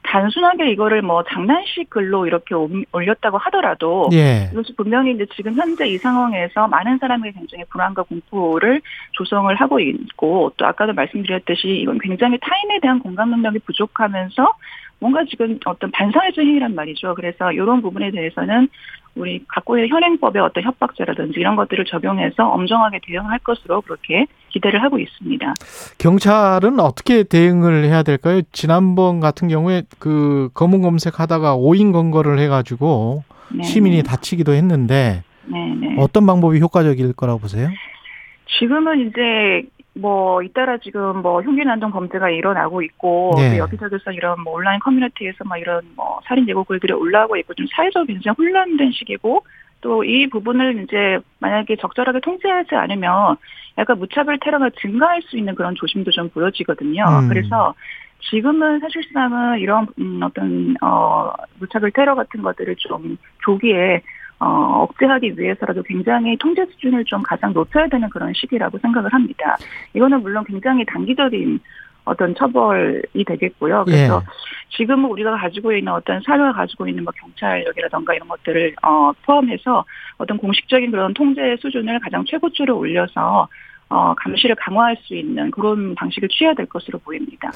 단순하게 이거를 뭐 장난식 글로 이렇게 옮- 올렸다고 하더라도 예. 이것이 분명히 이제 지금 현재 이 상황에서 많은 사람이 굉장히 불안과 공포를 조성을 하고 있고 또 아까도 말씀드렸듯이 이건 굉장히 타인에 대한 공감 능력이 부족하면서 뭔가 지금 어떤 반사회적 행위란 말이죠. 그래서 이런 부분에 대해서는 우리 갖고 있는 현행법의 어떤 협박죄라든지 이런 것들을 적용해서 엄정하게 대응할 것으로 그렇게 기대를 하고 있습니다. 경찰은 어떻게 대응을 해야 될까요? 지난번 같은 경우에 그 검은 검색하다가 오인 검거를 해가지고 네. 시민이 다치기도 했는데 네네. 어떤 방법이 효과적일 거라고 보세요? 지금은 이제 뭐 잇따라 지금 뭐 흉기 난동 범죄가 일어나고 있고 네. 또 여기저기서 이런 뭐 온라인 커뮤니티에서 막 이런 뭐 살인 예고 글들이 올라오고 있고 좀 사회적으로 굉장히 혼란된 시기고 또 이 부분을 이제 만약에 적절하게 통제하지 않으면 약간 무차별 테러가 증가할 수 있는 그런 조심도 좀 보여지거든요. 음. 그래서 지금은 사실상은 이런 음, 어떤 어 무차별 테러 같은 것들을 좀 조기에 어, 억제하기 위해서라도 굉장히 통제 수준을 좀 가장 높여야 되는 그런 시기라고 생각을 합니다. 이거는 물론 굉장히 단기적인 어떤 처벌이 되겠고요. 그래서 예. 지금은 우리가 가지고 있는 어떤 사회가 가지고 있는 뭐 경찰력이라던가 이런 것들을 어, 포함해서 어떤 공식적인 그런 통제 수준을 가장 최고조로 올려서 어, 감시를 강화할 수 있는 그런 방식을 취해야 될 것으로 보입니다.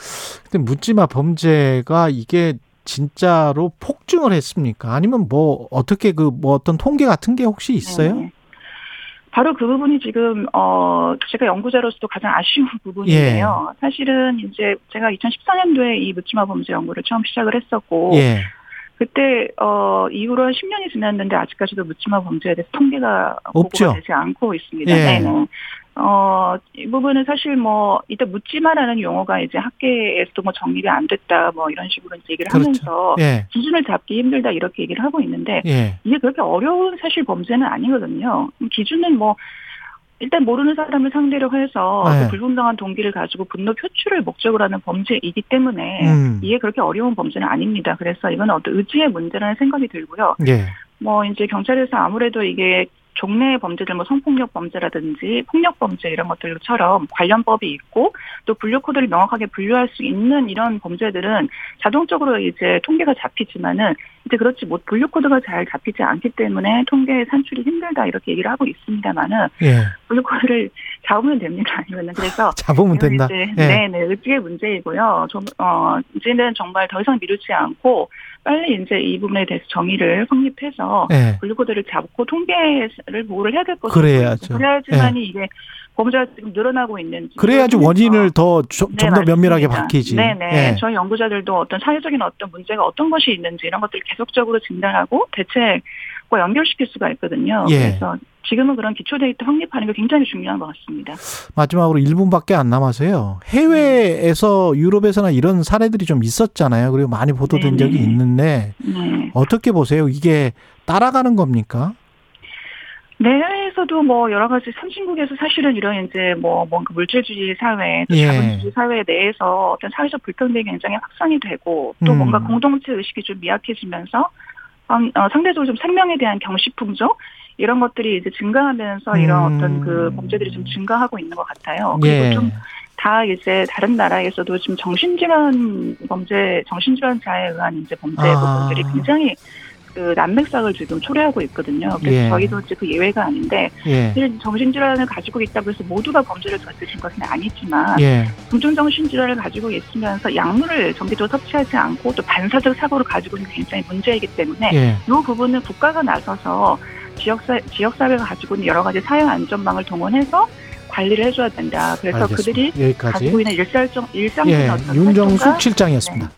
근데 묻지마 범죄가 이게 진짜로 폭증을 했습니까? 아니면 뭐 어떻게 그 뭐 어떤 통계 같은 게 혹시 있어요? 네. 바로 그 부분이 지금 어 제가 연구자로서도 가장 아쉬운 부분이에요. 사실은 이제 제가 2014년도에 이 묻지마 범죄 연구를 처음 시작을 했었고 예. 그때 어 이후로 한 10년이 지났는데 아직까지도 묻지마 범죄에 대해서 통계가 없죠. 보고가 되지 않고 있습니다. 예. 네네. 어, 이 부분은 사실 뭐, 이때 묻지마라는 용어가 이제 학계에서도 뭐 정립이 안 됐다, 뭐 이런 식으로 이제 얘기를 그렇죠. 하면서 예. 기준을 잡기 힘들다 이렇게 얘기를 하고 있는데 예. 이게 그렇게 어려운 사실 범죄는 아니거든요. 기준은 뭐 일단 모르는 사람을 상대로 해서 네. 그 불분명한 동기를 가지고 분노 표출을 목적으로 하는 범죄이기 때문에 음. 이게 그렇게 어려운 범죄는 아닙니다. 그래서 이건 어떤 의지의 문제라는 생각이 들고요. 예. 뭐 이제 경찰에서 아무래도 이게 종래의 범죄들 뭐 성폭력 범죄라든지 폭력 범죄 이런 것들처럼 관련법이 있고 또 분류 코드를 명확하게 분류할 수 있는 이런 범죄들은 자동적으로 이제 통계가 잡히지만은 이제 그렇지 못 분류 코드가 잘 잡히지 않기 때문에 통계 산출이 힘들다 이렇게 얘기를 하고 있습니다만은 예. 분류 코드를 잡으면 됩니다. 아니면은 그래서 잡으면 된다. 이제 예. 네, 네, 의지의 문제이고요. 좀, 어, 이제는 정말 더 이상 미루지 않고 빨리 이제 이 부분에 대해서 정의를 확립해서 예. 분류코드를 잡고 통계를 보호를 해야 될 것으로 그래야죠. 그래야지만이 이게 범죄가 지금 늘어나고 있는지 그래야지 원인을 더좀 네, 더 면밀하게. 밝히지. 네네. 예. 저희 연구자들도 어떤 사회적인 어떤 문제가 어떤 것이 있는지 이런 것들을 계속적으로 진단하고 대책과 연결시킬 수가 있거든요. 예. 그래서 지금은 그런 기초 데이터 확립하는 게 굉장히 중요한 것 같습니다. 마지막으로 1분밖에 안 남아서요. 해외에서 유럽에서나 이런 사례들이 좀 있었잖아요. 그리고 많이 보도된 네네. 적이 있는데 네. 어떻게 보세요? 이게 따라가는 겁니까? 내외에서도 뭐 여러 가지 선진국에서 사실은 이런 이제 뭐 뭔가 물질주의 사회, 또 예. 자본주의 사회 내에서 어떤 사회적 불평등이 굉장히 확산이 되고 또 음. 뭔가 공동체 의식이 좀 미약해지면서 음, 어, 상대적으로 좀 생명에 대한 경시 풍조 이런 것들이 이제 증가하면서 이런 음. 어떤 그 범죄들이 좀 증가하고 있는 것 같아요. 그리고 예. 좀다 이제 다른 나라에서도 지금 정신질환 범죄, 정신질환자에 의한 이제 범죄 아. 부분들이 굉장히 그 난맥상을 지금 초래하고 있거든요. 그래서 예. 저희도 이제 그 예외가 아닌데 예. 사실 정신질환을 가지고 있다고 해서 모두가 범죄를 저지르신 것은 아니지만 예. 중증 정신질환을 가지고 있으면서 약물을 정기적으로 섭취하지 않고 또 반사적 사고를 가지고 있는 게 굉장히 문제이기 때문에 예. 이 부분은 국가가 나서서 지역사, 지역사회가 가지고 있는 여러 가지 사회 안전망을 동원해서 관리를 해줘야 된다. 그래서 알겠습니다. 그들이 여기까지. 가지고 있는 일상적, 일상적인 예. 어떤 윤정숙 활동과 실장이었습니다.